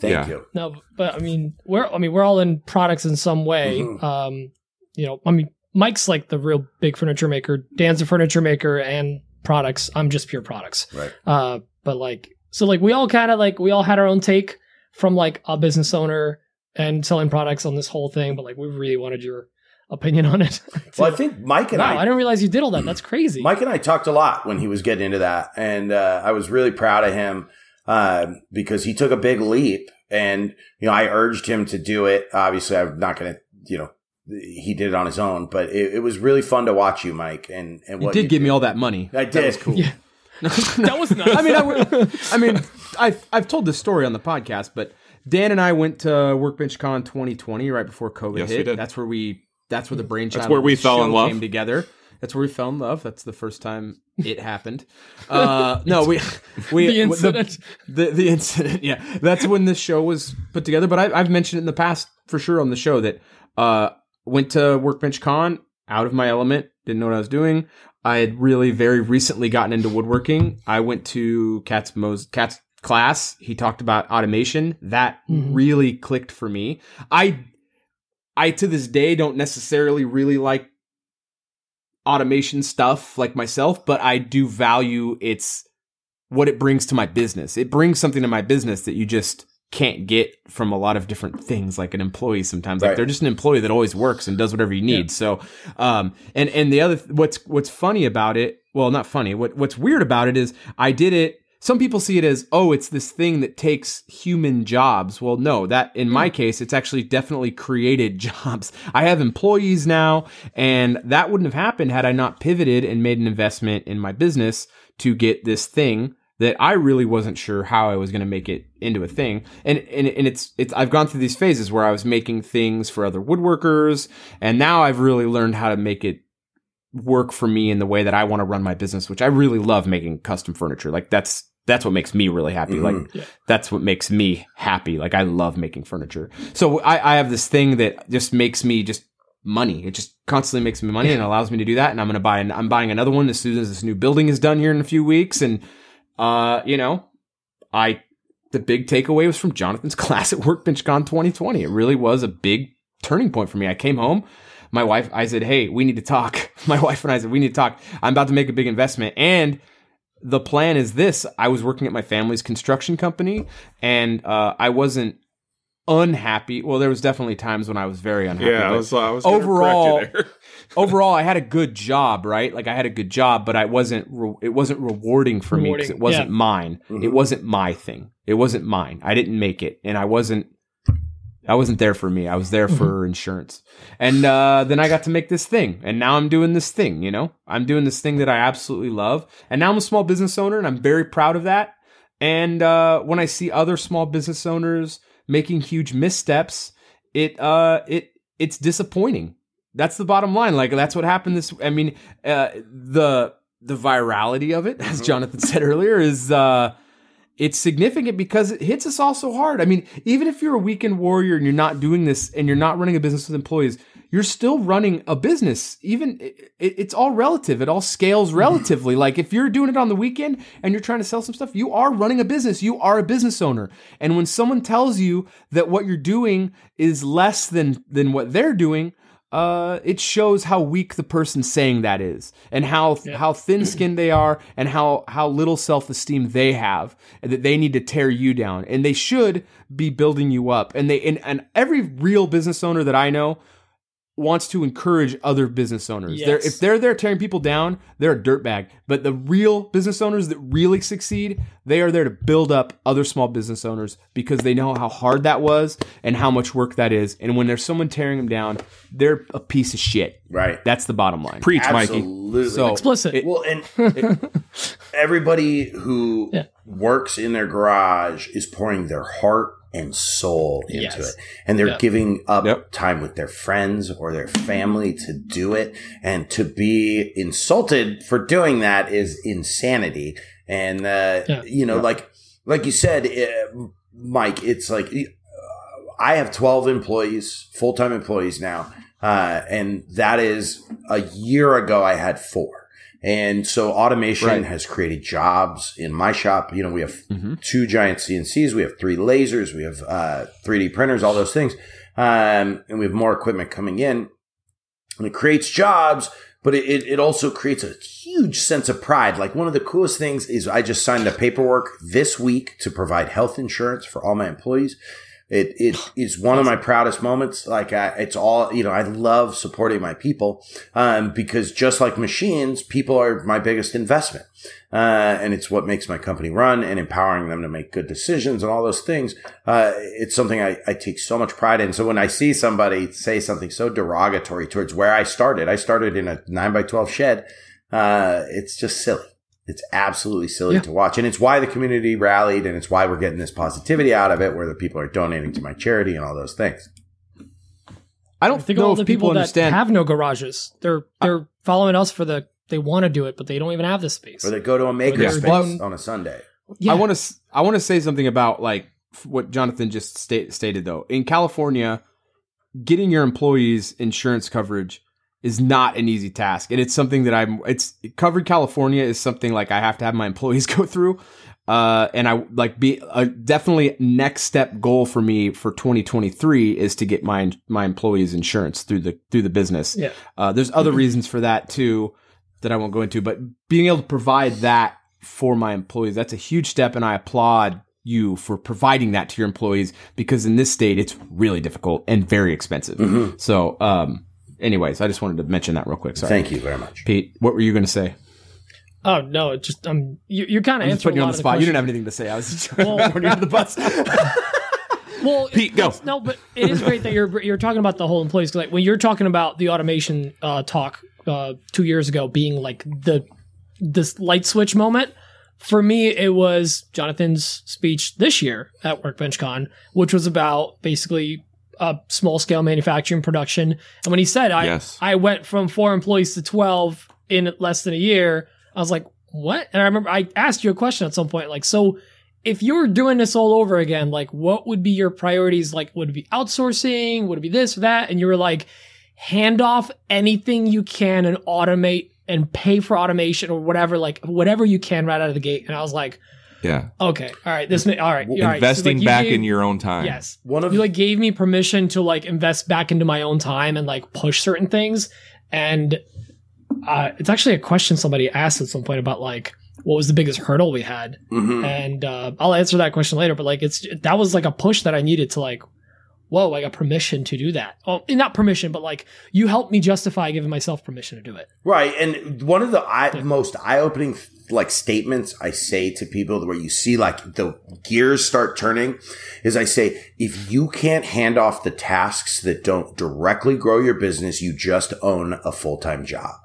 Thank yeah. you. No, but I mean, we're I mean, we're all in products in some way. Mhm. Um, you know, I mean, Mike's like the real big furniture maker. Dan's a furniture maker and products. I'm just pure products. Right. Uh, but like, so like we all kind of like we all had our own take from like a business owner and selling products on this whole thing. But like, we really wanted your opinion on it. Well, I think Mike and wow, I, I, didn't realize you did all that. That's crazy. Mike and I talked a lot when he was getting into that, and uh, I was really proud of him uh, because he took a big leap, and you know I urged him to do it. Obviously, I'm not going to, you know, he did it on his own, but it, it was really fun to watch you, Mike, and and You what did give me all that money. I That was cool. Yeah. that was nice. I mean, I, I mean, I've I've told this story on the podcast, but Dan and I went to Workbench Con 2020 right before COVID Yes, we hit. did. That's where we. That's where the brainchild. that's where we fell in love. Came together. That's where we fell in love. That's the first time it happened. Uh, no, we we The incident. The, the incident. Yeah, that's when this show was put together. But I, I've mentioned it in the past for sure on the show that uh, went to Workbench Con out of my element. Didn't know what I was doing. I had really very recently gotten into woodworking. I went to Cat's Mo's Cat's class. He talked about automation. That Mhm. really clicked for me. I I to this day don't necessarily really like automation stuff like myself, but I do value its what it brings to my business. It brings something to my business that you just can't get from a lot of different things like an employee sometimes. Like they're just an employee that always works and does whatever you need. So um and and the other what's what's funny about it well not funny what what's weird about it is i did it some people see it as oh it's this thing that takes human jobs. Well no that in my case it's actually definitely created jobs. I have employees now and that wouldn't have happened had i not pivoted and made an investment in my business to get this thing that I really wasn't sure how I was going to make it into a thing. And, and and it's it's I've gone through these phases where I was making things for other woodworkers and now I've really learned how to make it work for me in the way that I want to run my business, which I really love making custom furniture. Like that's that's what makes me really happy. Mm-hmm. Like Yeah. that's what makes me happy. Like I love making furniture. So I, I have this thing that just makes me just money. It just constantly makes me money and allows me to do that. And I'm going to buy, an, I'm buying another one as soon as this new building is done here in a few weeks. And, uh, you know, I, the big takeaway was from Jonathan's class at Workbench Con 2020. It really was a big turning point for me. I came home. My wife, I said, Hey, we need to talk. My wife and I said, we need to talk. I'm about to make a big investment. And the plan is this I was working at my family's construction company and uh, I wasn't unhappy. Well, there was definitely times when I was very unhappy. Yeah, I was. I was overall- there. overall, I had a good job, right? Like I had a good job, but I wasn't. Re- it wasn't rewarding for me because it wasn't yeah. mine. It Mhm. wasn't my thing. It wasn't mine. I didn't make it, and I wasn't. I wasn't there for me. I was there for insurance, and uh, then I got to make this thing, and now I'm doing this thing. You know, I'm doing this thing that I absolutely love, and now I'm a small business owner, and I'm very proud of that. And uh, when I see other small business owners making huge missteps, it uh, it it's disappointing. That's the bottom line. Like that's what happened. This, I mean, uh, the the virality of it, as Jonathan said earlier, is uh, it's significant because it hits us all so hard. I mean, even if you're a weekend warrior and you're not doing this and you're not running a business with employees, you're still running a business. Even it, it's all relative. It all scales relatively. like if you're doing it on the weekend and you're trying to sell some stuff, you are running a business. You are a business owner. And when someone tells you that what you're doing is less than than what they're doing, uh, it shows how weak the person saying that is, and how how thin skinned they are, and how how little self esteem they have, and that they need to tear you down, and they should be building you up. And they and, and every real business owner that I know wants to encourage other business owners. They're, if they're there tearing people down, they're a dirtbag. But the real business owners that really succeed, they are there to build up other small business owners because they know how hard that was and how much work that is. And when there's someone tearing them down, they're a piece of shit. Right. That's the bottom line. Preach, Mikey. Absolutely. So Explicit. it- Well, and everybody who Yeah. works in their garage is pouring their heart and soul into Yes. it. And they're Yeah. giving up Yep. time with their friends or their family to do it. And to be insulted for doing that is insanity. And, uh, Yeah. you know, like, like you said, uh, Mike, it's like, uh, I have 12 employees, full time employees now. Uh, and that is a year ago, I had four. And so automation Right. has created jobs in my shop. You know, we have Mhm. two giant CNCs, we have three lasers, we have uh, 3D printers, all those things. Um, and we have more equipment coming in. And it creates jobs, but it, it, it also creates a huge sense of pride. Like one of the coolest things is I just signed the paperwork this week to provide health insurance for all my employees. It, it is one of my proudest moments. Like I, it's all, you know, I love supporting my people. Um, because just like machines, people are my biggest investment. Uh, and it's what makes my company run and empowering them to make good decisions and all those things. Uh, it's something I, I take so much pride in. So when I see somebody say something so derogatory towards where I started, I started in a nine by 12 shed. Uh, it's just silly. It's absolutely silly Yeah. to watch. And it's why the community rallied and it's why we're getting this positivity out of it where the people are donating to my charity and all those things. I don't Think know all if the people, people, that understand. have no garages. They're they're following us for the they want to do it, but they don't even have the space. Or they go to a maker space doing- on a Sunday. yeah, I want to I want to say something about like what Jonathan just sta- stated though. In California, getting your employees insurance coverage is not an easy task, and it's something that I'm. It's covered California is something like I have to have my employees go through. Uh, and I like be uh, definitely next step goal for me for 2023 is to get my my employees insurance through the through the business. Yeah. Uh, there's other reasons for that too that I won't go into, but being able to provide that for my employees, that's a huge step. And I applaud you for providing that to your employees because in this state, it's really difficult and very expensive. So, um, anyways, I just wanted to mention that real quick. Sorry. Thank you very much. Pete, what were you going to say? Oh no, it just um, you, you're kind of I'm just answering putting you on the of spot. You didn't have anything to say. I was just Well- throwing you under the bus. Well, Pete, go. No, but it is great that you're you're talking about the whole employees. 'cause, Like when you're talking about the automation uh, talk uh, two years ago being like the this light switch moment. For me, it was Jonathan's speech this year at WorkbenchCon, which was about basically uh, small scale manufacturing production. And when he said, "I Yes. I went from four employees to twelve in less than a year," I was like, "What?" And I remember I asked you a question at some point, like, "So if you were doing this all over again, like what would be your priorities? Like, would it be outsourcing? Would it be this or that? And you were like, hand off anything you can and automate and pay for automation or whatever, like whatever you can right out of the gate. And I was like, Yeah. okay, all right, this, ma- all right, all right. So, Investing like, back gave- in your own time. yes. One of You like gave me permission to like invest back into my own time and like push certain things. And uh, it's actually a question somebody asked at some point about like what was the biggest hurdle we had Mhm. and uh, I'll answer that question later. But like, it's that was like a push that I needed to like, whoa, I got permission to do that. Oh, not permission, but like you helped me justify giving myself permission to do it. Right, and one of the eye, most eye-opening like statements I say to people where you see like the gears start turning is I say if you can't hand off the tasks that don't directly grow your business, you just own a full-time job.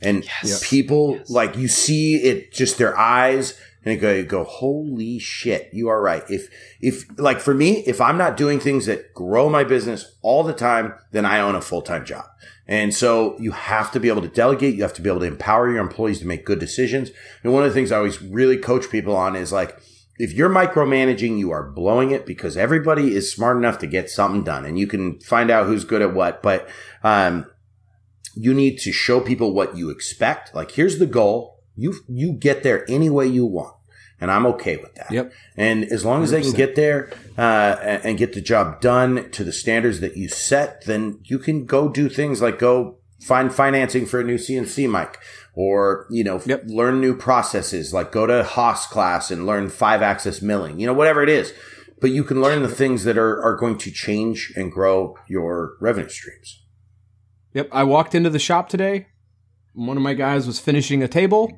And Yes. people Yes. like you see it just their eyes and go, you go, holy shit, you are right. If, if, like for me, if I'm not doing things that grow my business all the time, then I own a full time job. And so you have to be able to delegate. You have to be able to empower your employees to make good decisions. And one of the things I always really coach people on is like, if you're micromanaging, you are blowing it because everybody is smart enough to get something done and you can find out who's good at what. But, um, you need to show people what you expect. Like, here's the goal. You, you get there any way you want. And I'm okay with that. Yep. And as long as they can get there uh, and and get the job done to the standards that you set, then you can go do things like go find financing for a new CNC mic or, you know, Yep. learn new processes, like go to Haas class and learn five axis milling, you know, whatever it is. But you can learn the things that are, are going to change and grow your revenue streams. Yep. I walked into the shop today. One of my guys was finishing a table.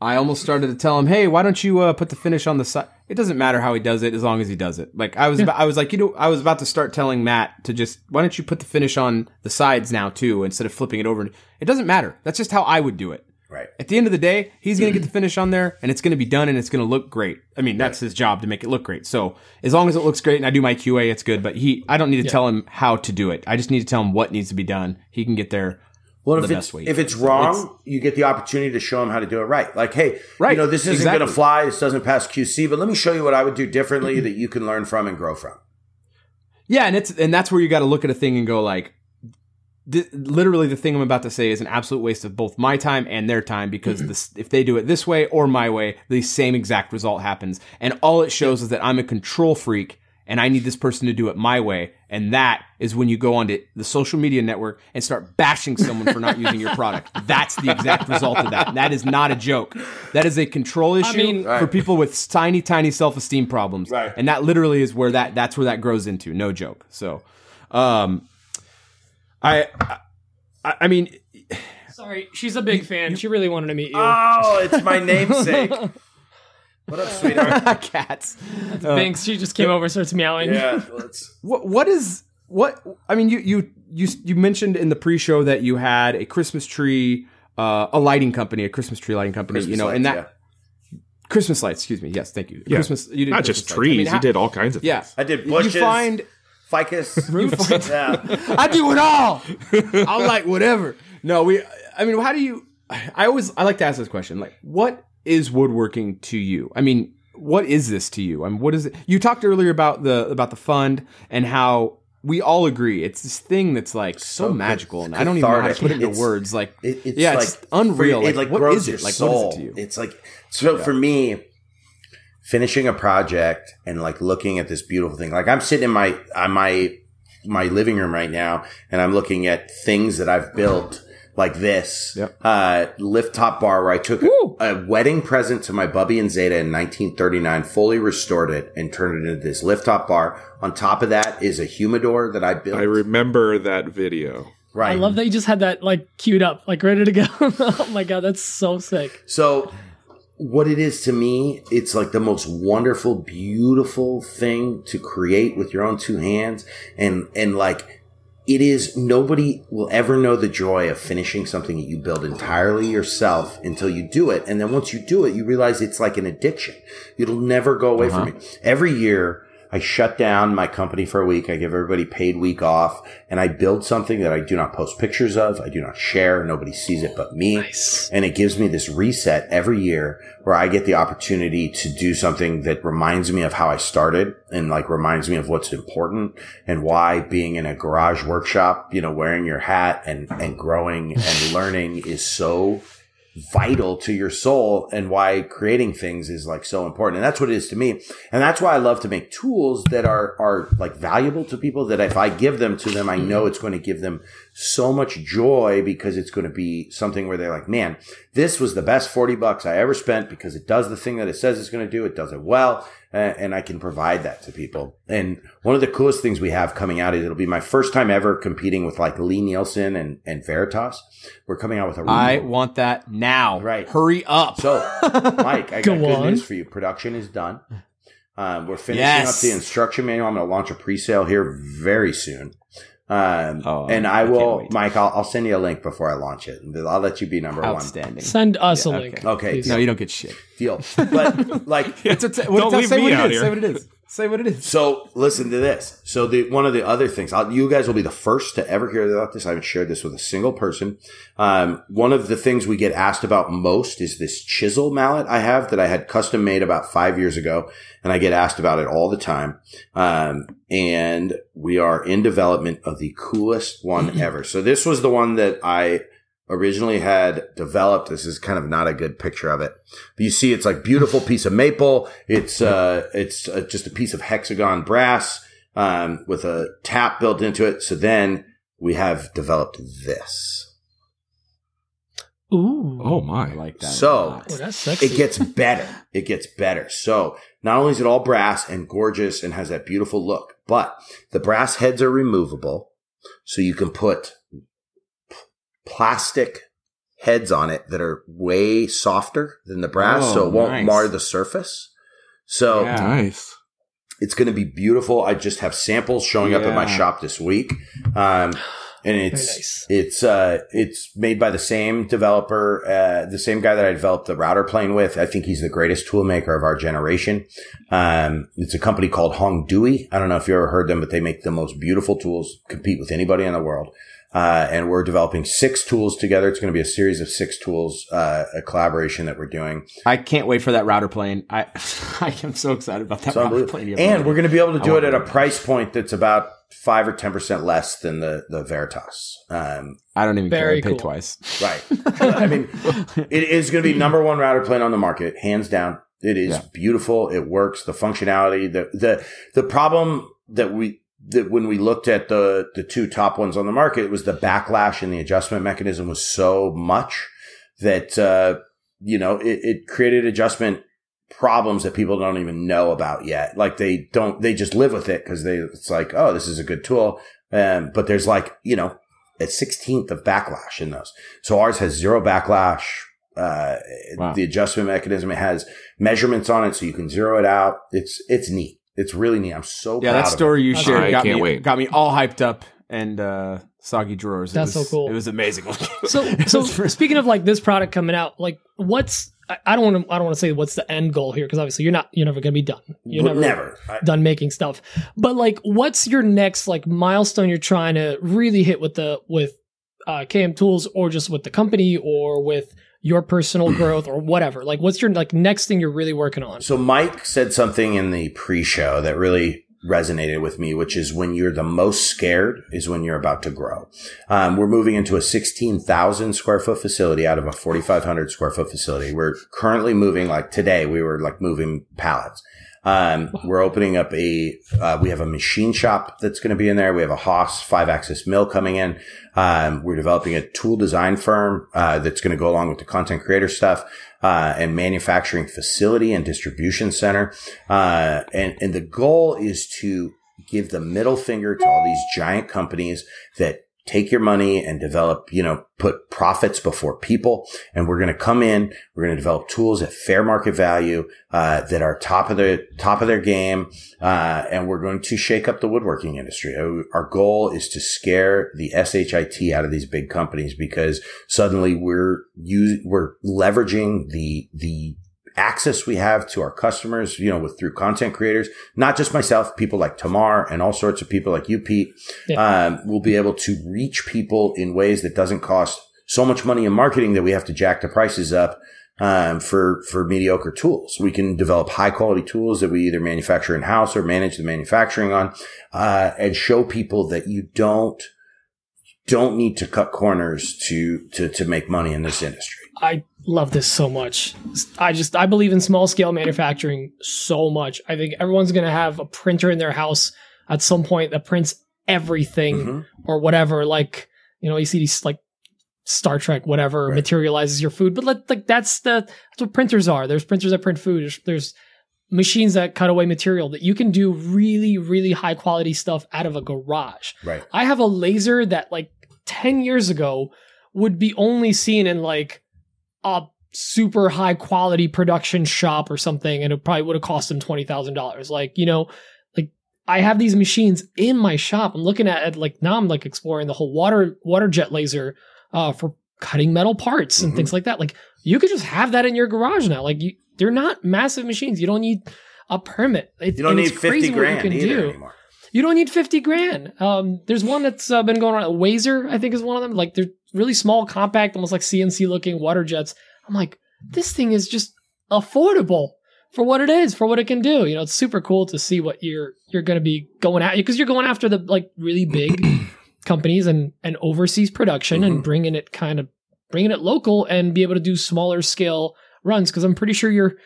I almost started to tell him, "Hey, why don't you uh, put the finish on the side?" It doesn't matter how he does it, as long as he does it. Like I was, about, I was like, you know, I was about to start telling Matt to just, why don't you put the finish on the sides now too, instead of flipping it over? It doesn't matter. That's just how I would do it. Right. At the end of the day, he's going to get the finish on there, and it's going to be done, and it's going to look great. I mean, that's his job to make it look great. So as long as it looks great, and I do my QA, it's good. But he, I don't need to tell him how to do it. I just need to tell him what needs to be done. He can get there. Well, if it's, if it's wrong, you get the opportunity to show them how to do it right. Like, hey, Right, you know, this isn't exactly. going to fly. This doesn't pass QC, but let me show you what I would do differently mm-hmm. that you can learn from and grow from. Yeah, and it's and that's where you got to look at a thing and go like, th- literally, the thing I'm about to say is an absolute waste of both my time and their time because mm-hmm. this, if they do it this way or my way, the same exact result happens, and all it shows is that I'm a control freak and I need this person to do it my way, and that is when you go onto the social media network and start bashing someone for not using your product. That's the exact result of that. That is not a joke. That is a control issue mean- for people with tiny, tiny self-esteem problems, Right. and that literally is where that that's where that grows into. No joke. So, um, I, I, I mean, Sorry, she's a big fan. she really wanted to meet you. Oh, it's my namesake. what up, sweetheart? cats. Thanks. She just came over, and starts meowing. yeah, let's. What what is what? I mean, you you you you mentioned in the pre-show that you had a Christmas tree uh, a lighting company, a Christmas tree lighting company. Christmas you know, lights, and that yeah. Christmas lights. Excuse me. Yes, thank you. Yeah. Christmas. You did Not Christmas just trees. I mean, how- you did all kinds of Yeah. things. I did bushes, You find ficus. You find- yeah. I do it all. I like whatever. No, we. I mean, how do you? I always I like to ask this question. Like, what is woodworking to you? I mean, what is this to you? I mean, what is it? You talked earlier about the about the fund and how we all agree it's this thing that's like so, So magical, and I don't even know how to put it into It's- words. Like, It, it's yeah, like it's unreal. for- like, it like what grows is your it? Like, soul. what is it to you? It's like so for me, finishing a project and like looking at this beautiful thing. Like I'm sitting in my on my my living room right now, and I'm looking at things that I've built like this Yep. uh, lift top bar where I took a, Woo. a wedding present to my Bubby and Zeta in 1939, fully restored it and turned it into this lift top bar. On top of that is a humidor that I built. I remember that video. right. I love that you just had that like queued up, like ready to go. oh my god, that's so sick. So, what it is to me, it's like the most wonderful, beautiful thing to create with your own two hands, and and like it is. Nobody will ever know the joy of finishing something that you build entirely yourself until you do it, and then once you do it, you realize it's like an addiction. It'll never go away from uh-huh. you. Every year. I shut down my company for a week. I give everybody paid week off and I build something that I do not post pictures of. I do not share. Nobody sees it but me. Nice. And it gives me this reset every year where I get the opportunity to do something that reminds me of how I started and like reminds me of what's important and why being in a garage workshop, you know, wearing your hat and, and growing and learning is so vital to your soul and why creating things is like so important. And that's what it is to me. And that's why I love to make tools that are, are like valuable to people that if I give them to them, I know it's going to give them so much joy because it's going to be something where they're like, man, this was the best 40 bucks I ever spent because it does the thing that it says it's going to do. It does it well. uh, And I can provide that to people. And one of the coolest things we have coming out is it'll be my first time ever competing with like Lie-Nielsen and, and Veritas. We're coming out with a I remote. want that now. Right. Hurry up. So, Mike, I Go got good on. news for you. Production is done. Um, we're finishing Yes. up the instruction manual. I'm going to launch a pre-sale here very soon. Um, Oh, and I I will. Mike, I'll, I'll send you a link before I launch it. I'll let you be number Outstanding. Send us a Yeah, link. okay. Okay. please. No, you don't get shit. Deal. But like, It's a t- what Don't leave say me what out is. here. Say what it is. Say what it is. So listen to this. So the one of the other things, I'll, you guys will be the first to ever hear about this. I haven't shared this with a single person. Um, one of the things we get asked about most is this chisel mallet I have that I had custom made about five years ago, and I get asked about it all the time. Um, and we are in development of the coolest one ever. So this was the one that I originally had developed. This is kind of not a good picture of it. But you see, it's like beautiful piece of maple. It's, uh, it's uh, just a piece of hexagon brass, um, with a tap built into it. So then we have developed this. Ooh. Oh my. I like that. So- Oh, that's sexy. It gets better. It gets better. So not only is it all brass and gorgeous and has that beautiful look, but the brass heads are removable. So you can put p- plastic heads on it that are way softer than the brass. Oh, so it won't nice. mar the surface. So Yeah. Nice. it's going to be beautiful. I just have samples showing up at my shop this week. Um, and it's, nice. it's, uh, it's made by the same developer, uh, the same guy that I developed the router plane with. I think he's the greatest tool maker of our generation. Um, it's a company called Hong Dewey. I don't know if you ever heard them, but they make the most beautiful tools, compete with anybody in the world. Uh, and we're developing six tools together. It's going to be a series of six tools, uh, a collaboration that we're doing. I can't wait for that router plane. I I am so excited about that It's router plane. And we're going to be able to do it at a price point that's about five or ten percent less than the the Veritas. Um, I don't even care. I pay cool. twice. right. I mean, it is going to be number one router plane on the market, hands down. It is Yeah. beautiful. It works. The functionality. The the the problem that we that when we looked at the the two top ones on the market, it was the backlash and the adjustment mechanism was so much that uh, you know it, it created adjustment problems that people don't even know about yet. Like they don't, they just live with it because they, it's like, oh, this is a good tool. Um, but there's like, you know, a 16th of backlash in those. So ours has zero backlash. Uh, Wow. the adjustment mechanism, it has measurements on it so you can zero it out. It's, it's neat. It's really neat. I'm so Yeah, proud that of it. story you shared I got can't me wait. got me all hyped up, and uh, soggy drawers. It That's was- so cool. It was amazing. So, so speaking of like this product coming out, like what's I- I don't want to I don't want to say what's the end goal here because obviously you're not you're never gonna be done. You're never, never. I- done making stuff. But like, what's your next like milestone you're trying to really hit with the with uh, KM Tools or just with the company or with your personal growth or whatever? Like, what's your like next thing you're really working on? So Mike said something in the pre-show that really resonated with me, which is when you're the most scared is when you're about to grow. Um, we're moving into a 16,000 square foot facility out of a 4,500 square foot facility. We're currently moving like today, we were like moving pallets. Um, we're opening up a, uh, we have a machine shop that's going to be in there. We have a Haas five axis mill coming in. Um, we're developing a tool design firm, uh, that's going to go along with the content creator stuff, uh, and manufacturing facility and distribution center. Uh, and, and the goal is to give the middle finger to all these giant companies that take your money and develop, you know, put profits before people. And we're going to come in, we're going to develop tools at fair market value, uh, that are top of the top of their game. Uh, and we're going to shake up the woodworking industry. Our- Our goal is to scare the SHIT out of these big companies because suddenly we're us- we're leveraging the, the, access we have to our customers, you know, with through content creators, not just myself, people like Tamar and all sorts of people like you, Pete, um, will be able to reach people in ways that doesn't cost so much money in marketing that we have to jack the prices up um, for for mediocre tools. We can develop high quality tools that we either manufacture in house or manage the manufacturing on, uh, and show people that you don't don't need to cut corners to to to make money in this industry. I love this so much. I just I believe in small scale manufacturing so much. I think everyone's gonna have a printer in their house at some point that prints everything Mhm. or whatever. Like you know, you see these like Star Trek, whatever Right. materializes your food. But like, like that's the that's what printers are. There's printers that print food. There's, there's machines that cut away material that you can do really really high quality stuff out of a garage. Right. I have a laser that like 10 years ago would be only seen in like a super high quality production shop or something and it probably would have cost them $20,000. Like, you know, like I have these machines in my shop. I'm looking at it like now I'm like exploring the whole water water jet laser uh for cutting metal parts and Mhm. things like that. Like you could just have that in your garage now. Like you they're not massive machines. You don't need a permit. It- You don't need it's crazy fifty what you grand can either do. anymore. You don't need 50 grand. Um, there's one that's uh, been going on. Wazer, I think, is one of them. Like they're really small, compact, almost like CNC looking water jets. I'm like, this thing is just affordable for what it is, for what it can do. You know, it's super cool to see what you're you're going to be going at because you're going after the like really big companies and and overseas production and Mhm. bringing it kind of bringing it local and be able to do smaller scale runs because I'm pretty sure you're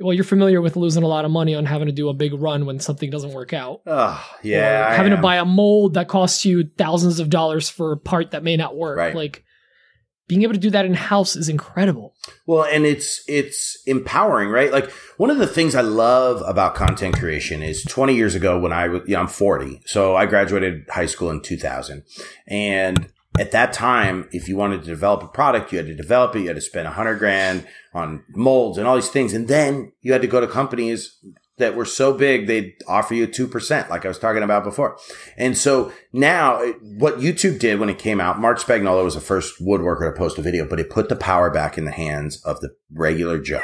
well, you're familiar with losing a lot of money on having to do a big run when something doesn't work out. Oh, yeah. Or having to buy a mold that costs you thousands of dollars for a part that may not work. Right. Like being able to do that in house is incredible. Well, and it's it's empowering, right? Like one of the things I love about content creation is 20 years ago when I was, you know, I'm 40, so I graduated high school in 2000, and at that time, if you wanted to develop a product, you had to develop it. You had to spend a hundred grand on molds and all these things, and then you had to go to companies that were so big they'd offer you two percent, like I was talking about before. And so now, it- what YouTube did when it came out, Mark Spagnuolo was the first woodworker to post a video, but it put the power back in the hands of the regular Joe,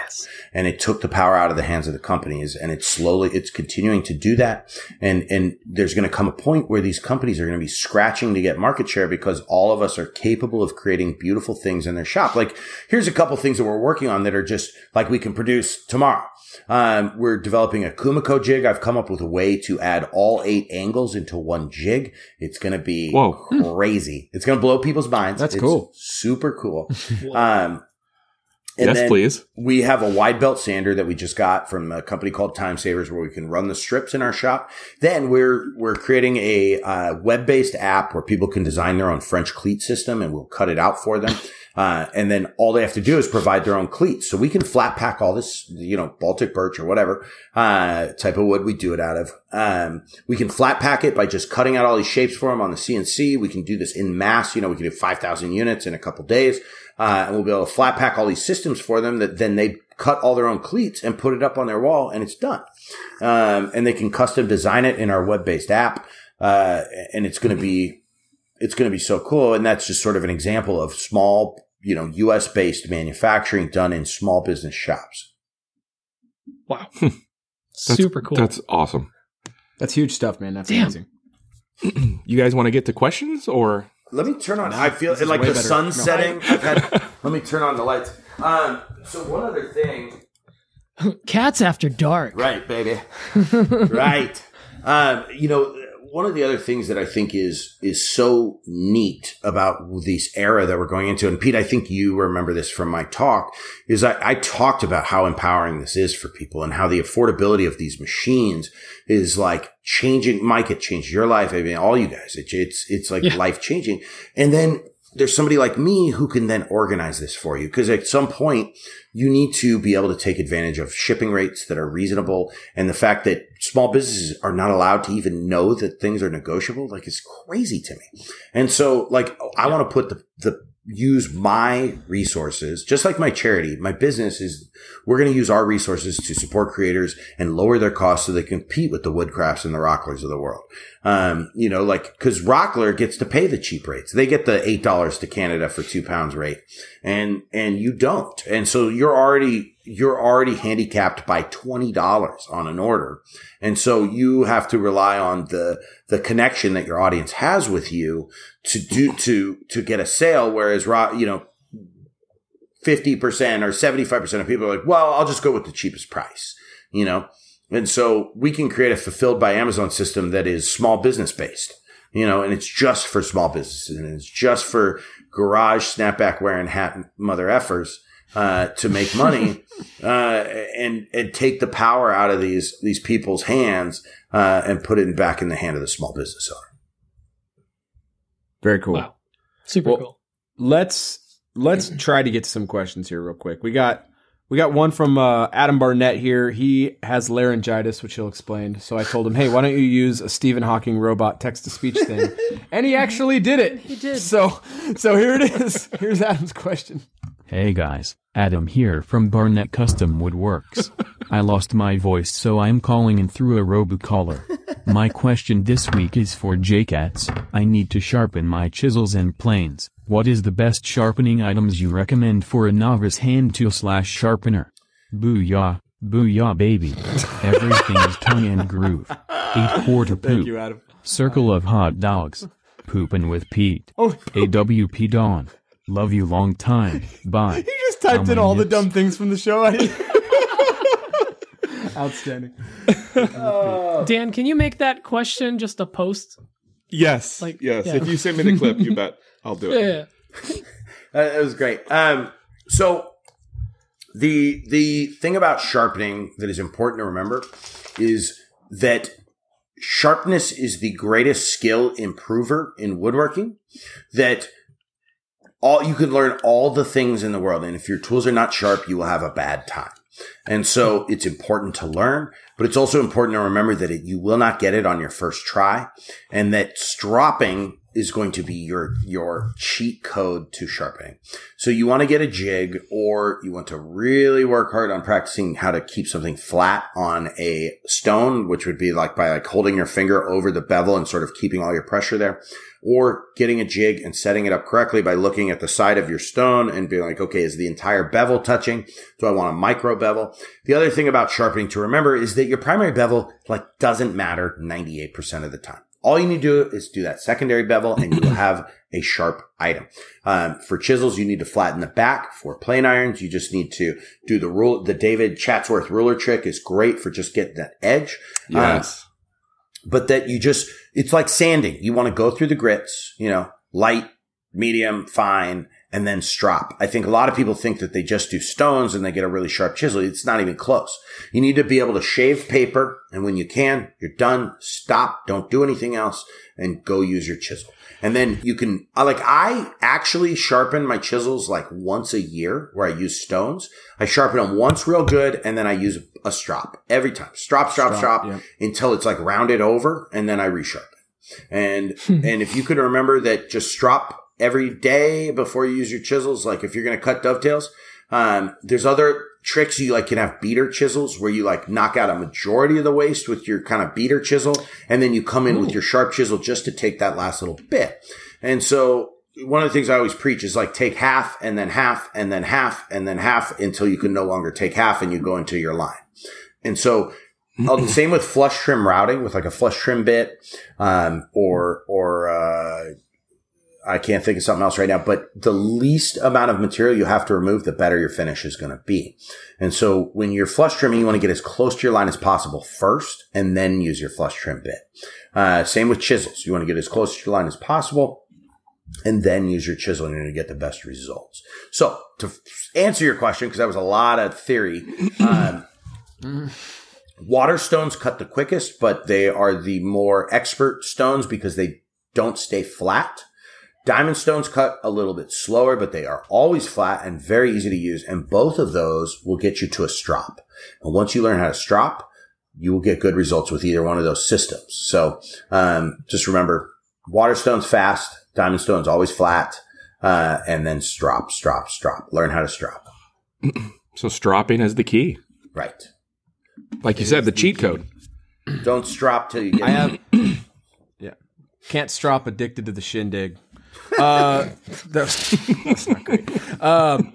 and it took the power out of the hands of the companies. And it's slowly, it's continuing to do that. And and there's going to come a point where these companies are going to be scratching to get market share because all of us are capable of creating beautiful things in their shop. Like here's a couple things that we're working on that are just like we can produce tomorrow. Um, we're developing a Kumiko jig. I've come up with a way to add all eight angles into one jig. It's going to be Whoa. crazy. It's going to blow people's minds. That's It's cool. Super cool. Um, and yes, then please. We have a wide belt sander that we just got from a company called Time Savers, where we can run the strips in our shop. Then we're we're creating a uh, web based app where people can design their own French cleat system, and we'll cut it out for them. Uh, and then all they have to do is provide their own cleats. So we can flat pack all this, you know, Baltic birch or whatever uh, type of wood we do it out of. Um, we can flat pack it by just cutting out all these shapes for them on the CNC. We can do this in mass. You know, we can do 5,000 units in a couple days. Uh, and we'll be able to flat pack all these systems for them that then they cut all their own cleats and put it up on their wall and it's done. Um, and they can custom design it in our web based app. Uh, and it's going to be it's going to be so cool. And that's just sort of an example of small, you know, US based manufacturing done in small business shops. Wow. That's- Super cool. That's awesome. That's huge stuff, man. That's Damn. amazing. You guys want to get to questions or? Let me turn on. No, I feel this like the better. sun No. setting. I've had, let me turn on the lights. Um, so one other thing, Cats after dark. right, baby, right. Um, you know, one of the other things that I think is is so neat about this era that we're going into, and Pete, I think you remember this from my talk, is I, I talked about how empowering this is for people and how the affordability of these machines is like changing. Mike, it changed your life. I mean, all you guys, it, it's it's like Yeah. life changing. And then there's somebody like me who can then organize this for you. Because at some point you need to be able to take advantage of shipping rates that are reasonable. And the fact that small businesses are not allowed to even know that things are negotiable like it's crazy to me. And so like i want to put the, the use my resources just like my charity my business is we're going to use our resources to support creators and lower their costs so they compete with the woodcrafts and the rocklers of the world um, you know, like, cause Rockler gets to pay the cheap rates. They get the $8 to Canada for two pounds rate and, and you don't. And so you're already, you're already handicapped by $20 on an order. And so you have to rely on the, the connection that your audience has with you to do, to, to get a sale. Whereas, you know, 50% or 75% of people are like, well, I'll just go with the cheapest price, you know? And so we can create a fulfilled by Amazon system that is small business based, you know, and it's just for small businesses and it's just for garage snapback wearing hat mother effers, uh, to make money, uh, and, and take the power out of these, these people's hands, uh, and put it back in the hand of the small business owner. Very cool. Wow. Super Well- cool. let's let's try to get to some questions here real quick. We got we got one from uh, Adam Barnett here. He has laryngitis, which he'll explain. So I told him, hey, why don't you use a Stephen Hawking robot text to speech thing? and he actually did it. He did. So so here it is. Here's Adam's question. Hey guys, Adam here from Barnett Custom Woodworks. I lost my voice so I'm calling in through a robocaller. My question this week is for JCats. I need to sharpen my chisels and planes. What is the best sharpening items you recommend for a novice hand tool slash sharpener? Booyah, booyah baby. Everything is tongue and groove. Eight quarter Thank poop. you, Adam. Circle of hot dogs. Poopin' with Pete. Oh, AWP Dawn. Love you long time. Bye. he just typed in many all the dumb things from the show. Outstanding. Dan, can you make that question just a post? Yes. Like, yes. yeah. If you send me the clip, you bet I'll do it. Yeah. Uh, it was great. Um, so the the thing about sharpening that is important to remember is that sharpness is the greatest skill improver in woodworking. That all you can learn all the things in the world, and if your tools are not sharp, you will have a bad time. And so it's important to learn, but it's also important to remember that it, you will not get it on your first try and that stropping is going to be your, your cheat code to sharpening. So you want to get a jig or you want to really work hard on practicing how to keep something flat on a stone, which would be like by like holding your finger over the bevel and sort of keeping all your pressure there or getting a jig and setting it up correctly by looking at the side of your stone and being like, okay, is the entire bevel touching? Do I want a micro bevel? The other thing about sharpening to remember is that your primary bevel like doesn't matter 98% of the time. All you need to do is do that secondary bevel and you will have a sharp item. Um, for chisels, you need to flatten the back. For plane irons, you just need to do the rule. The David Charlesworth ruler trick is great for just getting that edge. Um, Yes. but that you just, it's like sanding. You want to go through the grits, you know, light, medium, fine, and then strop. I think a lot of people think that they just do stones and they get a really sharp chisel. It's not even close. You need to be able to shave paper. And when you can, you're done. Stop. Don't do anything else and go use your chisel. And then you can, like, I actually sharpen my chisels like once a year where I use stones. I sharpen them once real good and then I use a strop every time. Strop, strop, Strop, strop, yeah. until it's like rounded over and then I resharpen. And, hmm. and if you could remember that just strop every day before you use your chisels, like if you're going to cut dovetails, um, there's other tricks you like can have beater chisels where you like knock out a majority of the waste with your kind of beater chisel and then you come in with your sharp chisel just to take that last little bit. And so one of the things I always preach is like take half and then half and then half and then half until you can no longer take half and you go into your line. And so uh, the same with flush trim routing with like a flush trim bit, um, or, or, uh, I can't think of something else right now, but the least amount of material you have to remove, the better your finish is going to be. And so when you're flush trimming, you want to get as close to your line as possible first and then use your flush trim bit. Uh, same with chisels. You want to get as close to your line as possible and then use your chisel and you're going to get the best results. So to answer your question, because that was a lot of theory, um, water stones cut the quickest, but they are the more expert stones because they don't stay flat. Diamond stones cut a little bit slower, but they are always flat and very easy to use. And both of those will get you to a strop. And once you learn how to strop, you will get good results with either one of those systems. So, um, just remember water stones fast, diamond stones always flat, uh, and then strop, strop, strop. Learn how to strop. So stropping is the key. Right. Like you said, the cheat code. Don't strop till you get I have, yeah, can't strop addicted to the shindig. Uh, that's, that's not great. Um,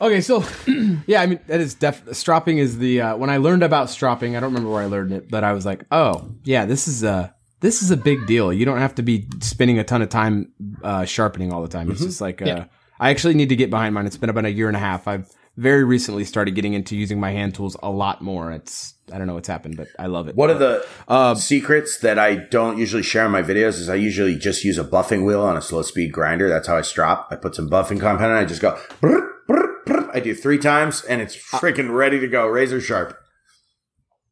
okay, so yeah, I mean that is def. Stropping is the uh, when I learned about stropping, I don't remember where I learned it, but I was like, oh yeah, this is a this is a big deal. You don't have to be spending a ton of time uh, sharpening all the time. It's just like uh, Yeah. I actually need to get behind mine. It's been about a year and a half. I've very recently started getting into using my hand tools a lot more. It's I don't know what's happened, but I love it. One of the Um, secrets that I don't usually share in my videos is I usually just use a buffing wheel on a slow speed grinder. That's how I strop. I put some buffing compound and I just go. brr, brr, brr. I do three times and it's freaking ready to go, razor sharp.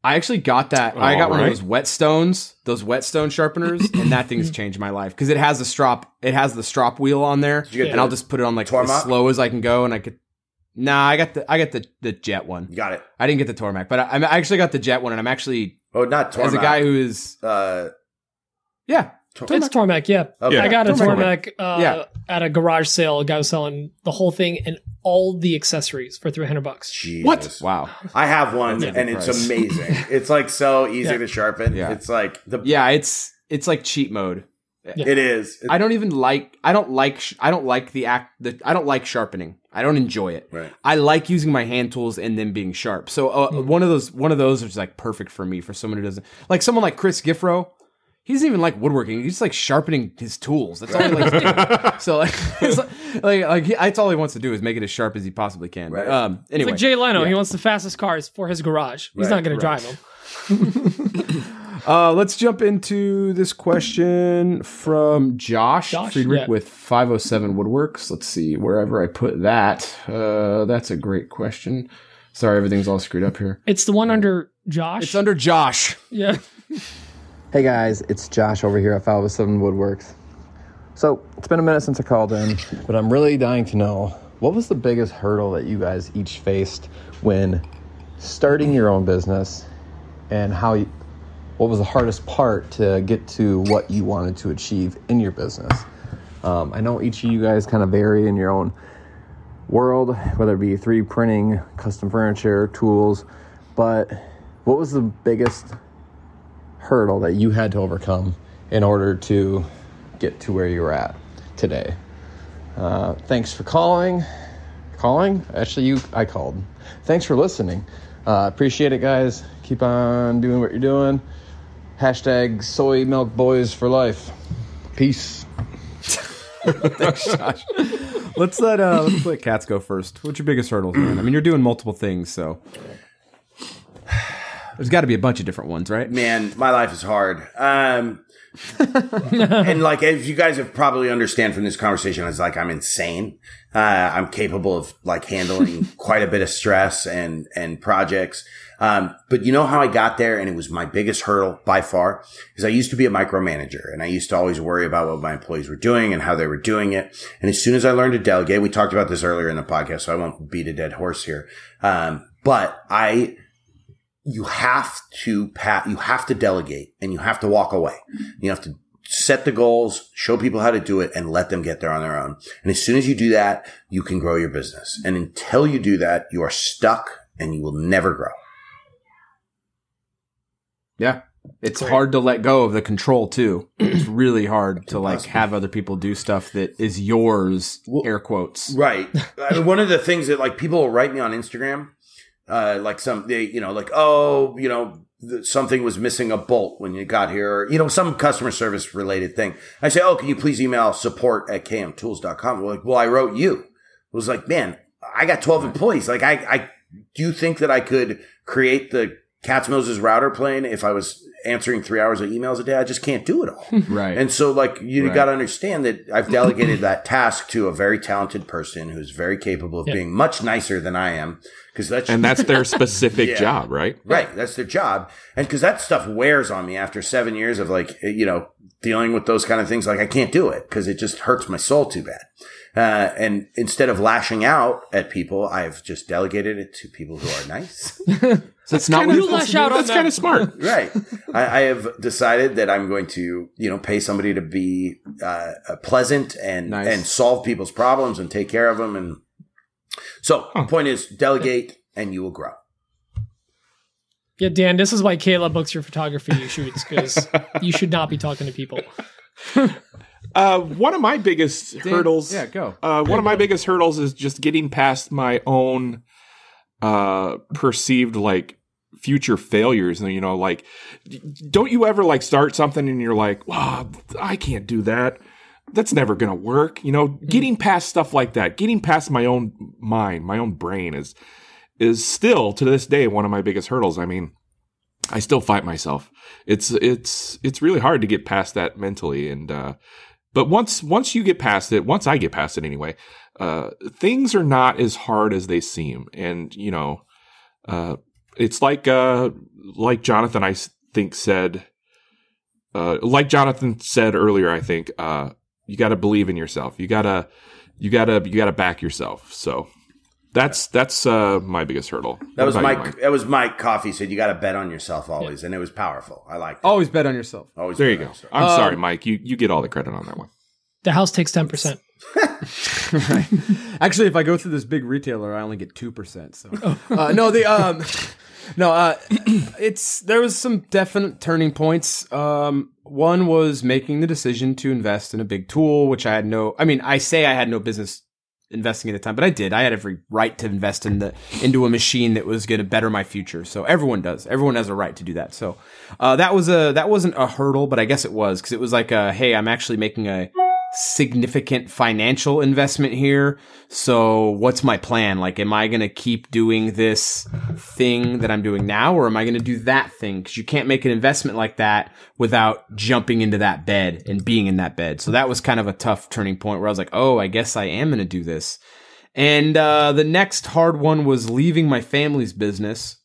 I actually got that. I got one of those whetstones, those whetstone sharpeners, and that thing's changed my life because it has a strop. It has the strop wheel on there, and I'll just put it on like Tormek? as slow as I can go, and I could. Nah, I got the I got the the jet one. You got it. I didn't get the Tormek, but I, I actually got the jet one, and I'm actually Oh, not Tormek. as a guy who is uh, yeah. It's Tormek, yeah. okay. I got a Tormek. Tormek uh, Yeah. at a garage sale. A guy was selling the whole thing and all the accessories for 300 bucks. Jesus. Wow. I have one That's a and it's price. amazing. It's like so easy Yeah. to sharpen. Yeah. It's like the Yeah, it's it's like cheat mode. It is. It's- I don't even like I don't like sh- I don't like the act the I don't like sharpening. I don't enjoy it. Right. I like using my hand tools and them being sharp. So uh, one of those one of those is like perfect for me for someone who doesn't like someone like Chris Giffro. He doesn't even like woodworking. He's just like sharpening his tools. That's all he likes to do. So like, it's like, like, like he, that's all he wants to do is make it as sharp as he possibly can. Right. um, It's anyway, like Jay Leno. Yeah. He wants the fastest cars for his garage. He's Right, not going to drive them. Uh, let's jump into this question from Josh, Josh, Friedrich yeah. with 507 Woodworks. Let's see, wherever I put that. Uh, that's a great question. Sorry, everything's all screwed up here. It's the one under Josh. It's under Josh. yeah. Hey guys, it's Josh over here at 507 Woodworks. So, it's been a minute since I called in, but I'm really dying to know what was the biggest hurdle that you guys each faced when starting your own business and how you, what was the hardest part to get to what you wanted to achieve in your business? Um, I know each of you guys kind of vary in your own world, whether it be 3D printing, custom furniture, tools, but what was the biggest hurdle that you had to overcome in order to get to where you're at today. Uh, thanks for calling. Calling? Actually, you. I called. Thanks for listening. Uh, appreciate it, guys. Keep on doing what you're doing. Hashtag soy milk boys for life. Peace. Thanks, Josh. let's let uh, let's let Katz go first. What's your biggest hurdles, man? I mean, you're doing multiple things, so there's got to be a bunch of different ones, right? man, my life is hard. Um, and like, as you guys have probably understand from this conversation, it's like I'm insane. Uh, I'm capable of like handling quite a bit of stress and and projects. Um, but you know how I got there, and it was my biggest hurdle by far, is I used to be a micromanager, and I used to always worry about what my employees were doing and how they were doing it. And as soon as I learned to delegate, we talked about this earlier in the podcast, so I won't beat a dead horse here. Um, but I you have to pat, you have to delegate and you have to walk away. Mm-hmm. You have to set the goals, show people how to do it and let them get there on their own. And as soon as you do that, you can grow your business. And until you do that, you are stuck and you will never grow. Yeah, It's hard to let go of the control too. It's really hard to like have other people do stuff that is yours. air quotes. Right. I mean, one of the things that like people will write me on Instagram, uh, like some they you know like oh you know th- something was missing a bolt when you got here, or, you know some customer service related thing. I say, oh, can you please email support at kmtools.com? We're like, well, I wrote you. It was like, man, I got twelve employees. Like, I I do you think that I could create the Katz Moses router plane if I was answering three hours of emails a day? I just can't do it all. Right. And so, like, you Right. got to understand that I've delegated that task to a very talented person who's very capable of Yeah. being much nicer than I am. Because that's And that's their specific Yeah. job, right? right. That's their job. And because that stuff wears on me after seven years of like, you know, dealing with those kind of things. Like, I can't do it because it just hurts my soul too bad. Uh, and instead of lashing out at people, I've just delegated it to people who are nice. so it's not what You you're lash supposed to out on That's them. kind of smart. right. I, I have decided that I'm going to, you know, pay somebody to be uh, uh, pleasant and Nice. and solve people's problems and take care of them. And so, the point is, delegate and you will grow. Yeah, Dan, this is why Kayla books your photography shoots because you should not be talking to people. Uh, one of my biggest Dan, hurdles. Yeah, go. Uh, one of my biggest hurdles is just getting past my own uh, perceived like future failures. And you know, like, don't you ever like start something and you're like, "Wow, I can't do that. That's never gonna work." You know, getting past stuff like that, getting past my own mind, my own brain is is still to this day one of my biggest hurdles. I mean, I still fight myself. It's it's it's really hard to get past that mentally and uh but once once you get past it, once I get past it anyway, uh things are not as hard as they seem. And you know, uh it's like uh like Jonathan I think said uh like Jonathan said earlier, I think, uh you got to believe in yourself. You got to you got to you got to back yourself. So that's that's uh my biggest hurdle. That was about you, Mike. Mike? That was Mike Coffee said you got to bet on yourself always, and it was powerful. I like. Always bet on yourself. Always. There you go. on yourself. I'm Um, sorry, Mike. You you get all the credit on that one. The house takes 10%. Actually, if I go through this big retailer, I only get two percent. So uh, no, the um, no, uh, it's there was some definite turning points. Um, one was making the decision to invest in a big tool, which I had no. I mean, I say I had no business investing at the time, but I did. I had every right to invest in the into a machine that was going to better my future. So everyone does. Everyone has a right to do that. So uh, that was a that wasn't a hurdle, but I guess it was because it was like, a, hey, I'm actually making a significant financial investment here. So what's my plan? Like, am I going to keep doing this thing that I'm doing now or am I going to do that thing? Cause you can't make an investment like that without jumping into that bed and being in that bed. So that was kind of a tough turning point where I was like, Oh, I guess I am going to do this. And, uh, the next hard one was leaving my family's business.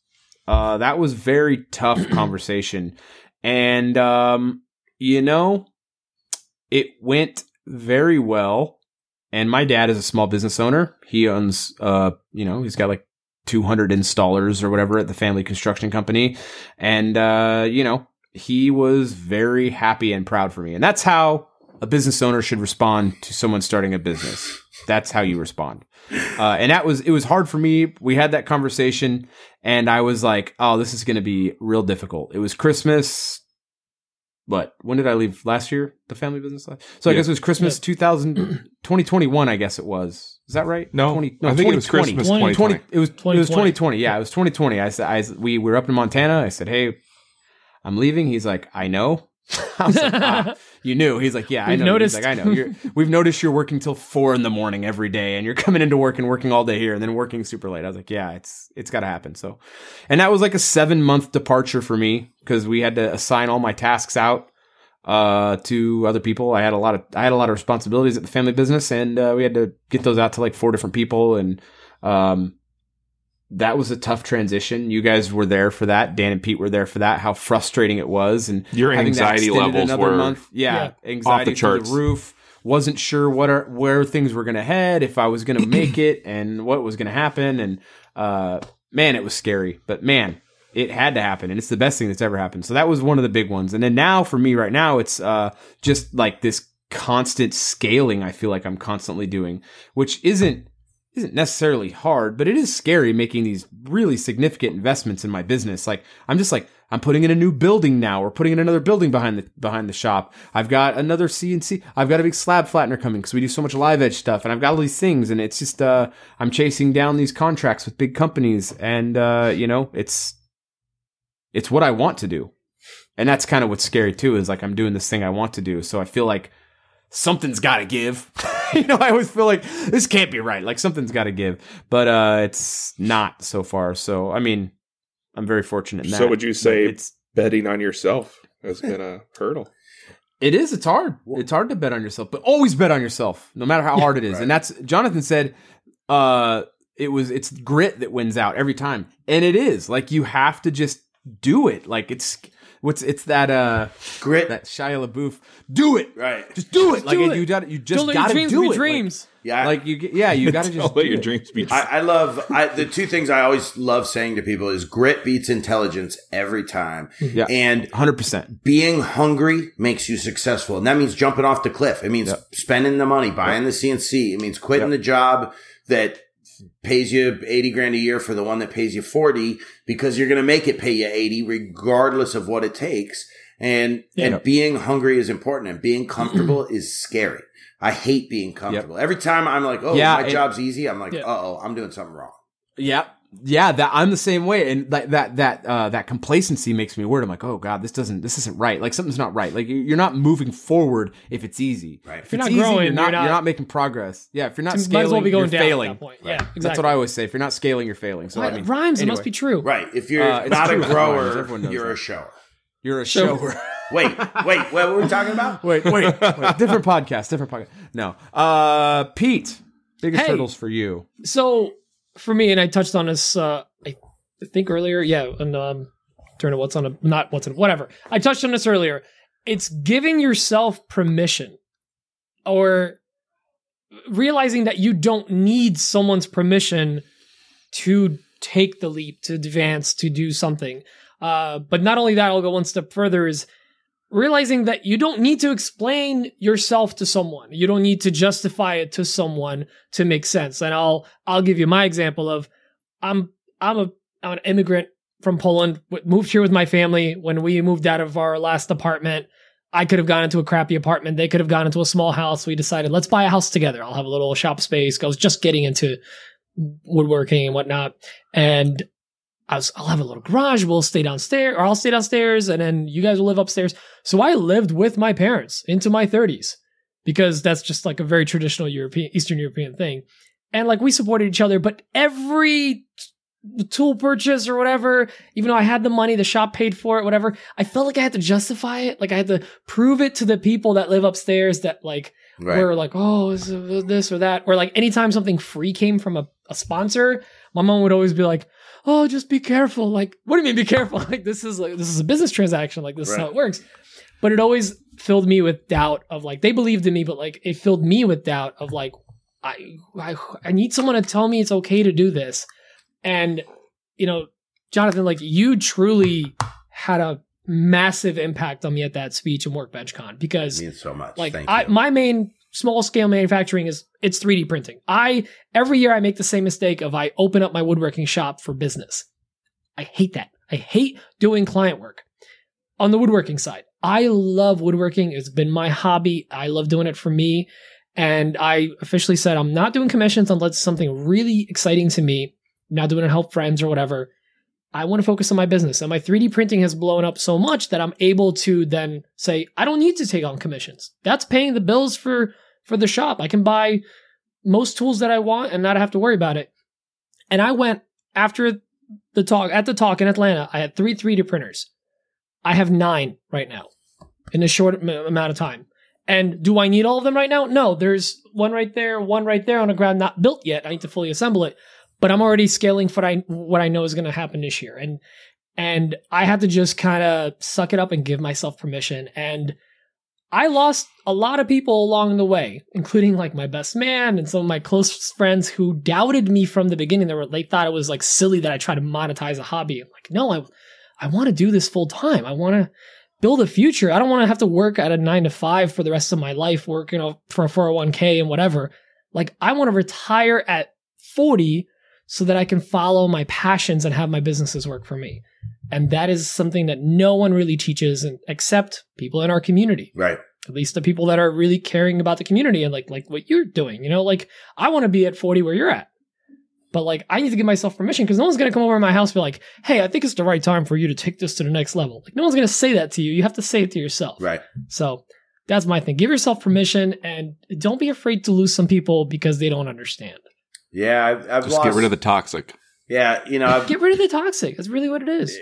Uh, that was very tough conversation. And, um, you know, it went very well. And my dad is a small business owner. He owns, uh, you know, he's got like 200 installers or whatever at the family construction company. And, uh, you know, he was very happy and proud for me. And that's how a business owner should respond to someone starting a business. That's how you respond. Uh, and that was, it was hard for me. We had that conversation and I was like, oh, this is going to be real difficult. It was Christmas. What? When did I leave last year? The family business last? So I guess it was Christmas 2000, 2021, I guess it was. Is that right? No, 20, no I think it was 2020. Christmas 20. 2020. It was it was 2020. 2020. Yeah, it was 2020. I said, I we were up in Montana. I said, "Hey, I'm leaving." He's like, "I know." I was like, ah, "You knew?" He's like, "Yeah, I We've know." noticed. He's like, "I know." You're, we've noticed you're working till four in the morning every day, and you're coming into work and working all day here, and then working super late. I was like, "Yeah, it's it's got to happen." So, and that was like a seven month departure for me because we had to assign all my tasks out uh to other people i had a lot of i had a lot of responsibilities at the family business and uh, we had to get those out to like four different people and um that was a tough transition. You guys were there for that. Dan and pete were there for that how frustrating it was and Your anxiety extended levels another were month. Yeah, anxiety off the through charts. roof. Wasn't sure what are, where things were going to head if i was going to make it and what was going to happen and uh man it was scary. But man it had to happen and it's the best thing that's ever happened. So that was one of the big ones. And then now for me right now it's uh just like this constant scaling i feel like i'm constantly doing which isn't isn't necessarily hard, but it is scary making these really significant investments in my business. Like I'm just like I'm putting in a new building now. We're putting in another building behind the behind the shop. I've got another CNC. I've got a big slab flattener coming because we do so much live edge stuff, and I've got all these things, and it's just uh, I'm chasing down these contracts with big companies, and uh, you know it's it's what I want to do, and that's kind of what's scary too. Is like I'm doing this thing I want to do, so I feel like something's got to give. you know, I always feel like this can't be right. Like something's got to give, but uh, it's not so far. So I mean, I'm very fortunate. So would you say it's betting on yourself has been a hurdle? it is. It's hard. It's hard to bet on yourself, but always bet on yourself, no matter how hard it is. right. And that's Jonathan said. Uh, it was it's grit that wins out every time, and it is like you have to just do it. Like it's what's it's that uh Grit. that Shia LaBeouf. Do it. right. Just do it. like do it. you got you just Don't let your got to dreams do be it. Like- dreams. Yeah. Like, you, yeah, you got to just Don't let your it. dreams be. I, I love I, the two things I always love saying to people is grit beats intelligence every time. Yeah. And hundred percent. being hungry makes you successful. And that means jumping off the cliff. It means spending the money, buying the CNC. It means quitting the job that pays you 80 grand a year for the one that pays you 40 because you're going to make it pay you 80 regardless of what it takes. And, and being hungry is important and being comfortable is scary. I hate being comfortable. Every time I'm like, oh, Yeah, my and- job's easy. I'm like, Yeah. uh oh, I'm doing something wrong. Yeah. Yeah, that I'm the same way, and that that that uh, that complacency makes me worried. I'm like, oh god, this doesn't, this isn't right. Like something's not right. Like you- you're not moving forward if it's easy. Right. If you're it's not easy, growing, you're not, you're not- you're not making progress. Yeah, if you're not scaling, well be going you're down failing. at that point. Yeah, exactly. That's what I always say. If you're not scaling, you're failing. So I mean, it rhymes. It must be true. Right. If you're Uh, not true a grower, you're that. a shower. You're a So- shower. Wait, wait, what were we talking about? wait, wait, wait. Different podcast. Different podcast. No. Uh, Pete, biggest Hey. hurdles for you. So for me, and I touched on this, uh, I think earlier, yeah, and um, during a what's on a not what's on whatever. I touched on this earlier. It's giving yourself permission, or realizing that you don't need someone's permission to take the leap, to advance, to do something. Uh, but not only that, I'll go one step further. Is realizing that you don't need to explain yourself to someone. You don't need to justify it to someone to make sense. And I'll I'll give you my example of I'm I'm a I'm an immigrant from Poland. Moved here with my family when we moved out of our last apartment. I could have gone into a crappy apartment. They could have gone into a small house. We decided let's buy a house together. I'll have a little shop space. I was just getting into woodworking and whatnot, and I was I'll have a little garage. We'll stay downstairs, or I'll stay downstairs, and then you guys will live upstairs. So I lived with my parents into my 30s because that's just like a very traditional European, Eastern European thing. And like we supported each other, but every tool purchase or whatever, even though I had the money, the shop paid for it, whatever, I felt like I had to justify it. Like I had to prove it to the people that live upstairs that like Right. were like, oh, is this or that. Or like anytime something free came from a, a sponsor, my mom would always be like, oh, just be careful. Like, what do you mean be careful? Like this is like this is a business transaction. Like this is how it works. But it always filled me with doubt of like they believed in me, but like it filled me with doubt of like I I I need someone to tell me it's okay to do this. And you know, Jonathan, like you truly had a massive impact on me at that speech and workbench con because means so much. like Thank I, my main small scale manufacturing is it's 3D printing. I every year I make the same mistake of I open up my woodworking shop for business. I hate that. I hate doing client work. On the woodworking side, I love woodworking. It's been my hobby. I love doing it for me. And I officially said I'm not doing commissions unless it's something really exciting to me. I'm not doing it to help friends or whatever. I want to focus on my business. And my 3D printing has blown up so much that I'm able to then say, I don't need to take on commissions. That's paying the bills for for the shop. I can buy most tools that I want and not have to worry about it. And I went after the talk at the talk in Atlanta, I had three 3D printers. I have nine right now in a short am- amount of time. And do I need all of them right now? No, there's one right there, one right there on the ground, not built yet. I need to fully assemble it, but I'm already scaling for what I, what I know is going to happen this year. And, and I had to just kind of suck it up and give myself permission. And I lost a lot of people along the way, including like my best man and some of my close friends who doubted me from the beginning. They were, they thought it was like silly that I tried to monetize a hobby. I'm like, no, I, I want to do this full time. I want to build a future. I don't want to have to work at a nine to five for the rest of my life, working you know, for a 401k and whatever. Like, I want to retire at 40 so that I can follow my passions and have my businesses work for me. And that is something that no one really teaches and except people in our community. Right. At least the people that are really caring about the community and like like what you're doing. You know, like I want to be at 40 where you're at. But like I need to give myself permission because no one's gonna come over to my house and be like, hey, I think it's the right time for you to take this to the next level. Like no one's gonna say that to you. You have to say it to yourself. Right. So that's my thing. Give yourself permission and don't be afraid to lose some people because they don't understand. Yeah, I've, I've Just lost. get rid of the toxic. Yeah, you know, I've, Get rid of the toxic. That's really what it is.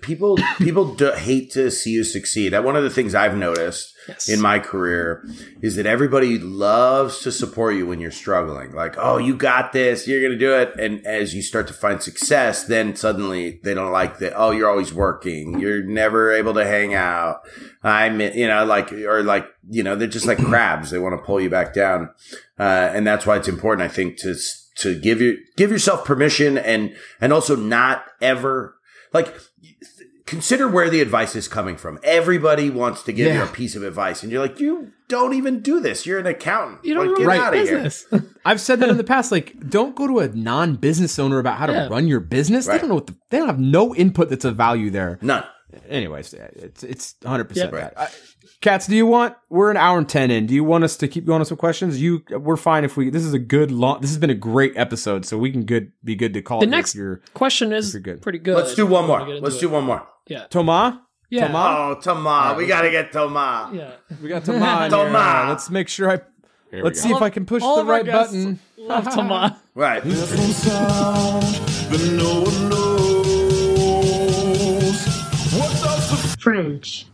people people do, hate to see you succeed. That one of the things I've noticed Yes. in my career is that everybody loves to support you when you're struggling. Like, oh, you got this, you're gonna do it. And as you start to find success, then suddenly they don't like that. Oh, you're always working. You're never able to hang out. I'm, you know, like, or like, you know, they're just like crabs. They want to pull you back down. Uh, and that's why it's important, I think, to to give you give yourself permission and and also not ever like consider where the advice is coming from. Everybody wants to give you a piece of advice, and you're like, you don't even do this. You're an accountant. You don't like, run get right. out of here. I've said that in the past. Like, don't go to a non-business owner about how to run your business. They don't know what the, they don't have no input that's of value there. None. Anyways, it's it's 100 percent Yeah. that. I, Katz, do you want? We're an hour and ten in. Do you want us to keep going with some questions? You, we're fine if we. This is a good long. This has been a great episode, so we can good be good to call The it next if you're question is good. pretty good. Let's do one more. Let's it. do one more. Yeah. Toma. Yeah. Toma. Oh, Toma. we got to get Toma. Yeah. We got Toma. Toma. here. Uh, let's make sure I. Here Let's see if I can push All the of right guests button. Love Toma. Right. French.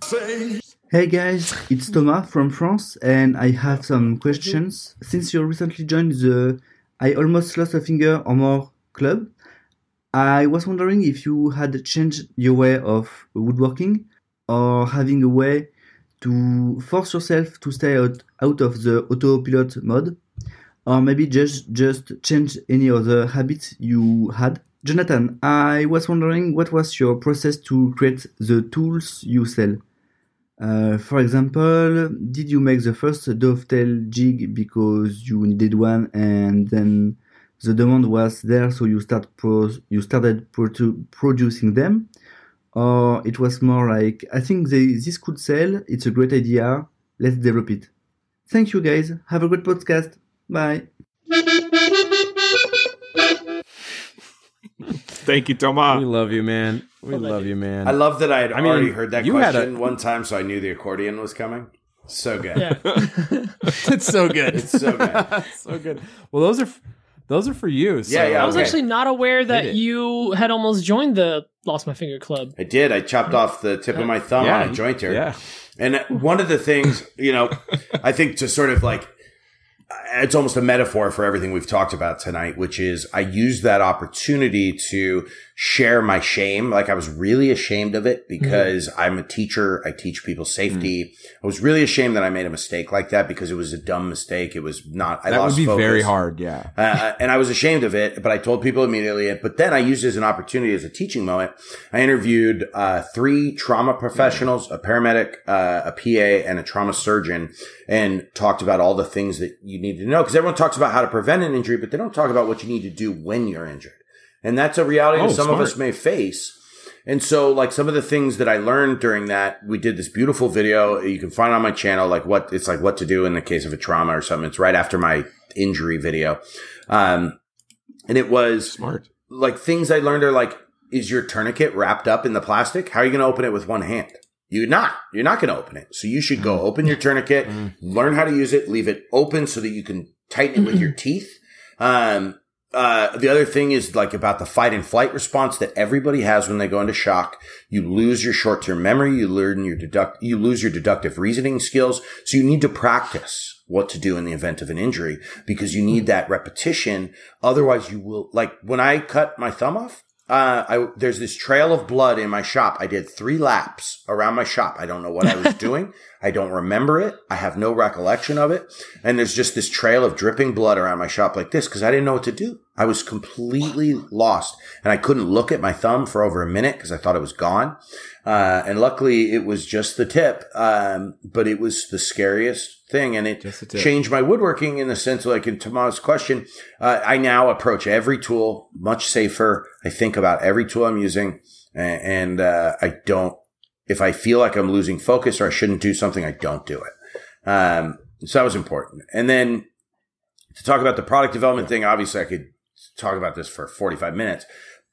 Hey guys, it's Thomas from France and I have some questions. Since you recently joined the I Almost Lost a Finger or More club, I was wondering if you had changed your way of woodworking or having a way to force yourself to stay out, out of the autopilot mode or maybe just just change any other habits you had. Jonathan, I was wondering what was your process to create the tools you sell? Uh, for example, did you make the first dovetail jig because you needed one and then the demand was there so you start pro- you started produ- producing them? Or it was more like, I think they, this could sell, it's a great idea, let's develop it. Thank you guys, have a great podcast, bye. Thank you, Thomas. We love you, man. We love you, man. I love that I had I mean, already heard that you had question a- one time, so I knew the accordion was coming. So good. Yeah. it's so good. It's so good. so good. Well, those are f- those are for you. So. Yeah, yeah, I was Okay. actually not aware that you had almost joined the Lost My Finger Club. I did. I chopped off the tip of my thumb Yeah, on a jointer. Yeah. And one of the things, you know, I think to sort of like, it's almost a metaphor for everything we've talked about tonight, which is I used that opportunity to share my shame. Like I was really ashamed of it because Mm-hmm. I'm a teacher. I teach people safety. I was really ashamed that I made a mistake like that because it was a dumb mistake. It was not, I That would be focus. very hard. Yeah. Uh, and I was ashamed of it, but I told people immediately. But then I used it as an opportunity, as a teaching moment. I interviewed uh, three trauma professionals, a paramedic, uh, a PA, and a trauma surgeon, and talked about all the things that you need to know. Because everyone talks about how to prevent an injury, but they don't talk about what you need to do when you're injured. And that's a reality Oh, that some of us may face. And so, like some of the things that I learned during that, we did this beautiful video. You can find on my channel, like what it's like, what to do in the case of a trauma or something. It's right after my injury video. Um, and it was Smart. like things I learned are like, is your tourniquet wrapped up in the plastic? How are you going to open it with one hand? You're not. You're not going to open it. So you should go open your tourniquet, learn how to use it, leave it open so that you can tighten it with your teeth. Um, uh, the other thing is like about the fight and flight response that everybody has when they go into shock. You lose your short-term memory. You learn your deduct, you lose your deductive reasoning skills. So you need to practice what to do in the event of an injury because you need that repetition. Otherwise you will, like when I cut my thumb off, uh, I, there's this trail of blood in my shop. I did three laps around my shop. I don't know what I was doing. I don't remember it. I have no recollection of it. And there's just this trail of dripping blood around my shop like this because I didn't know what to do. I was completely lost and I couldn't look at my thumb for over a minute because I thought it was gone. Uh, and luckily it was just the tip. Um, but it was the scariest thing and it Just the tip. changed my woodworking in the sense like in Tomas' question, uh, I now approach every tool much safer. I think about every tool I'm using a- and, uh, I don't, if I feel like I'm losing focus or I shouldn't do something, I don't do it. Um, so that was important. And then to talk about the product development thing, obviously I could talk about this for 45 minutes,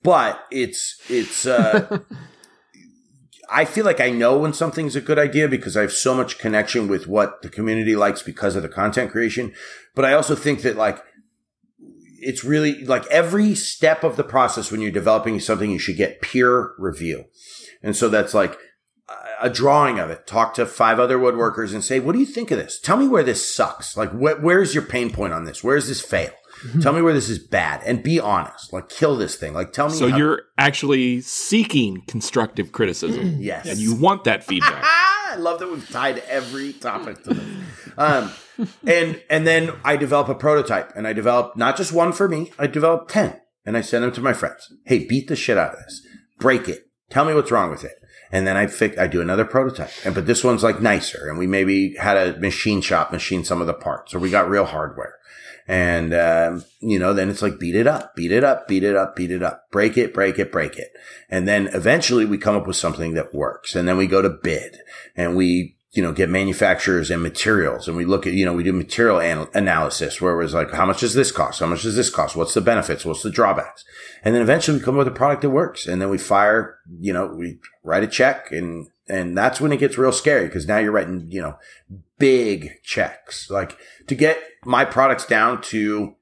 but it's, it's, uh, I feel like I know when something's a good idea because I have so much connection with what the community likes because of the content creation. But I also think that like, it's really like every step of the process when you're developing something, you should get peer review. And so that's like a drawing of it. Talk to five other woodworkers and say, what do you think of this? Tell me where this sucks. Like, wh- where's your pain point on this? Where's this fail? Tell me where this is bad and be honest. Like, kill this thing. Like, tell me. So how- you're actually seeking constructive criticism. yes. And you want that feedback. I love that we've tied every topic to this. Um, and and then I develop a prototype, and I develop not just one for me. I develop ten, and I send them to my friends. Hey, beat the shit out of this, break it, tell me what's wrong with it, and then I fix. I do another prototype, and but this one's like nicer, and we maybe had a machine shop machine some of the parts, or we got real hardware. And, um, you know, then it's like beat it up, beat it up, beat it up, beat it up, break it, break it, break it. And then eventually we come up with something that works. And then we go to bid and we, you know, get manufacturers and materials and we look at, you know, we do material an- analysis where it was like, how much does this cost? How much does this cost? What's the benefits? What's the drawbacks? And then eventually we come up with a product that works. And then we fire, you know, we write a check and, and that's when it gets real scary because now you're writing, you know, big checks. Like to get my products down to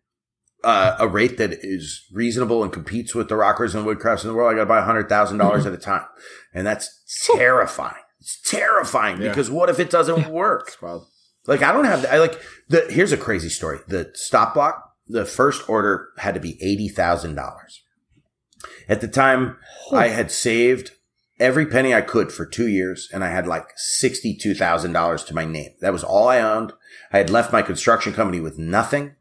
uh, a rate that is reasonable and competes with the Rocklers and woodcrafts in the world, I got to buy hundred thousand dollars at a time, and that's terrifying. It's terrifying because what if it doesn't work? Like I don't have. I like the. Here's a crazy story. The stop block. The first order had to be eighty thousand dollars. At the time, I had saved every penny I could for two years, and I had like sixty-two thousand dollars to my name. That was all I owned. I had left my construction company with nothing.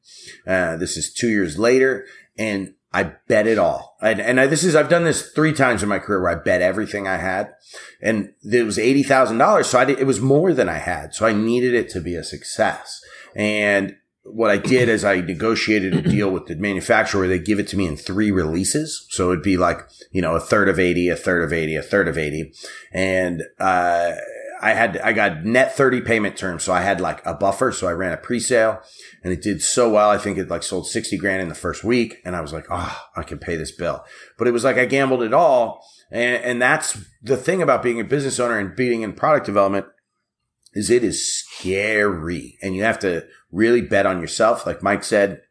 Uh, this is two years later, and I bet it all. And, and I, this is I've done this three times in my career where I bet everything I had, and it was eighty thousand dollars. So I did, it was more than I had. So I needed it to be a success. And what I did is I negotiated a deal with the manufacturer they give it to me in three releases. So it'd be like, you know, a third of 80, a third of 80, a third of 80. And, uh, I had, I got net 30 payment terms. So I had like a buffer. So I ran a pre-sale and it did so well. I think it like sold 60 grand in the first week. And I was like, oh, I can pay this bill. But it was like I gambled it all. And, and that's the thing about being a business owner and being in product development is it is scary and you have to really bet on yourself. Like Mike said,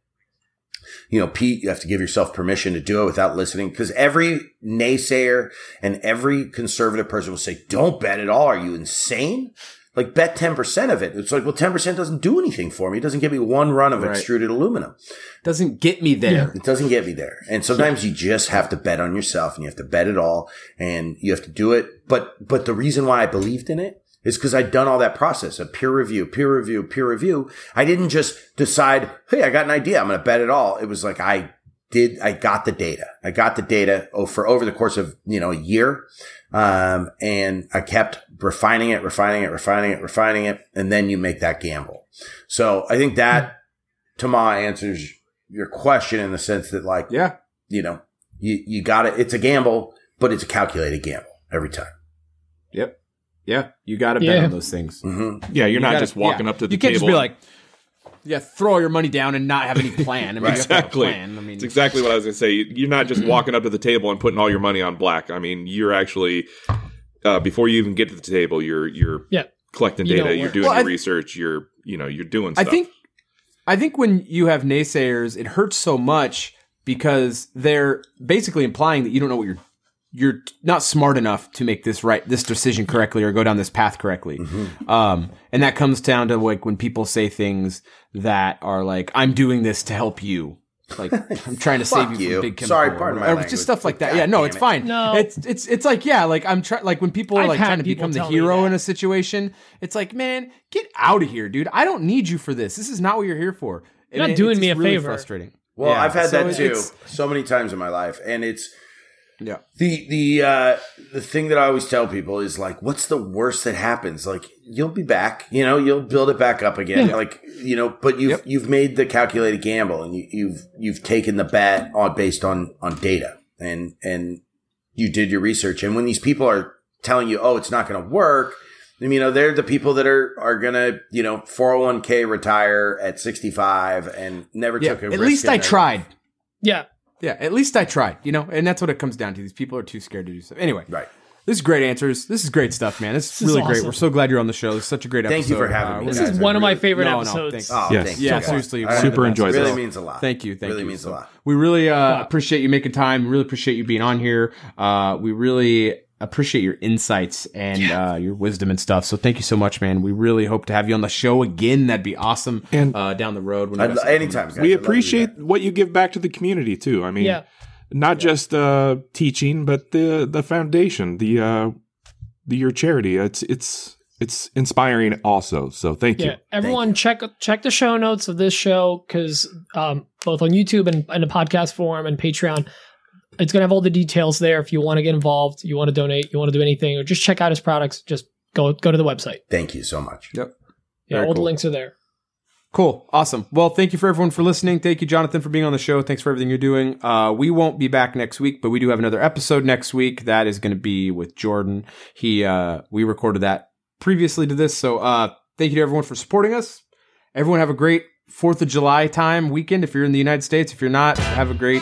you know, Pete, you have to give yourself permission to do it without listening because every naysayer and every conservative person will say, don't bet at all. Are you insane? Like bet 10% of it. It's like, well, 10% doesn't do anything for me. It doesn't give me one run of Right. extruded aluminum. Doesn't get me there. It doesn't get me there. And sometimes you just have to bet on yourself and you have to bet it all and you have to do it. But, but the reason why I believed in it is because I'd done all that process of peer review, peer review, peer review. I didn't just decide, Hey, I got an idea. I'm going to bet it all. It was like, I did, I got the data. I got the data for over the course of, you know, a year. Um, and I kept refining it, refining it, refining it, refining it. And then you make that gamble. So I think that Tama answers your question in the sense that like, Yeah. you know, you, you got it. It's a gamble, but it's a calculated gamble every time. Yep. Yeah. You got to bet Yeah. on those things. hmm Yeah, you're You not gotta- just walking yeah. up to the table. You can't table. just be like, yeah, throw all your money down and not have any plan. I mean, you have to have a exactly. plan. I mean, it's exactly what I was going to say. You're not just walking up to the table and putting all your money on black. I mean, you're actually uh, before you even get to the table, you're you're Yeah. collecting You know data, you're works. doing Well, your I- research, you're you know you're doing. I Stuff. think, I think when you have naysayers, it hurts so much because they're basically implying that you don't know what you're, you're not smart enough to make this right, this decision correctly or go down this path correctly. Um, and that comes down to like when people say things that are like, I'm doing this to help you. Like I'm trying to save you, you. from big chemical. Sorry, or pardon my whatever. language, Just stuff like that. God Yeah, no, damn it's it. fine. No. it's it's it's like yeah, like I'm trying. Like when people are I've like trying to become the hero in a situation, it's like, man, get out of here, dude. I don't need you for this. This is not what you're here for. You're not And doing it's me just a really favor. Frustrating. Well, Yeah, I've had so that too so many times in my life, and it's Yeah. the the uh, the thing that I always tell people is like, what's the worst that happens? Like, you'll be back, you know, you'll build it back up again, Yeah. like you know. But you've Yep. you've made the calculated gamble, and you, you've you've taken the bet on based on on data, and and you did your research. And when these people are telling you, oh, it's not going to work. I mean, you know, they're the people that are are gonna, you know, four hundred one k retire at sixty five and never Yeah. took a. At risk least I their- tried. Yeah. Yeah, at least I tried, you know, and that's what it comes down to. These people are too scared to do stuff. Anyway, Right. This is great answers. This is great stuff, man. This is This is really great. awesome. We're so glad you're on the show. This is such a great episode. Thank you for having Uh, me. This is I one of my favorite No, no, episodes. thanks. Oh, Yes. thank. Yeah, guys. seriously, I- Super the best. enjoyed Really means a lot. Thank you. Thank you. Really you. means So a lot. We really uh, appreciate you making time. Really appreciate you being on here. Uh, we really appreciate your insights and uh, your wisdom and stuff. So thank you so much, man. We really hope to have you on the show again. That'd be awesome. And- uh, down the road, when you I'd, anytime, guys. we I'd love to do appreciate that. what you give back to the community too. I mean, Yeah. not just uh, teaching, but the the foundation, the uh, the your charity. It's it's it's inspiring also. So thank Yeah, you. everyone check check the show notes of this show because um, both on YouTube and in a podcast form and Patreon, it's gonna have all the details there. If you want to get involved, you want to donate, you want to do anything, or just check out his products, just go go to the website. Thank you so much. Yep. Yeah, Very all the links are there. Cool. Awesome. Well, thank you for everyone for listening. Thank you, Jonathan, for being on the show. Thanks for everything you're doing. Uh, we won't be back next week, but we do have another episode next week. That is going to be with Jordan. He, uh, we recorded that previously to this. So, uh, thank you to everyone for supporting us. Everyone have a great 4th of July time weekend. If you're in the United States, if you're not, have a great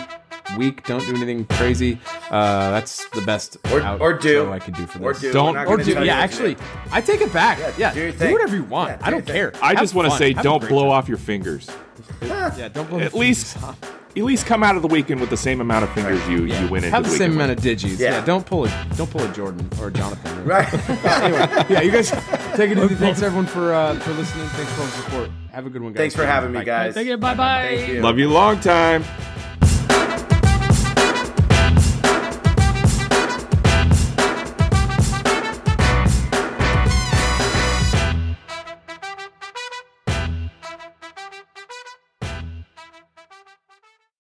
week. Don't do anything crazy. Uh, that's the best Or- out- or do. show I can do for Or this. do. Don't- Or do, yeah, actually, today. I take it back. Yeah, Yeah, do do whatever you want. Yeah, do I don't care. I Have just want to say, Have don't blow time. off your fingers. Yeah, don't blow At the least, fingers off. at least come out of the weekend with the same amount of fingers you Yeah. you went into Have the the same amount of digis. Yeah. Yeah. don't pull a don't pull a Jordan or a Jonathan. Right. anyway, yeah, you guys take it easy. Thanks everyone for uh, for listening. Thanks for all the support. Have a good one, guys. Thanks for having me, guys. Thank you. Bye bye. Love you long time.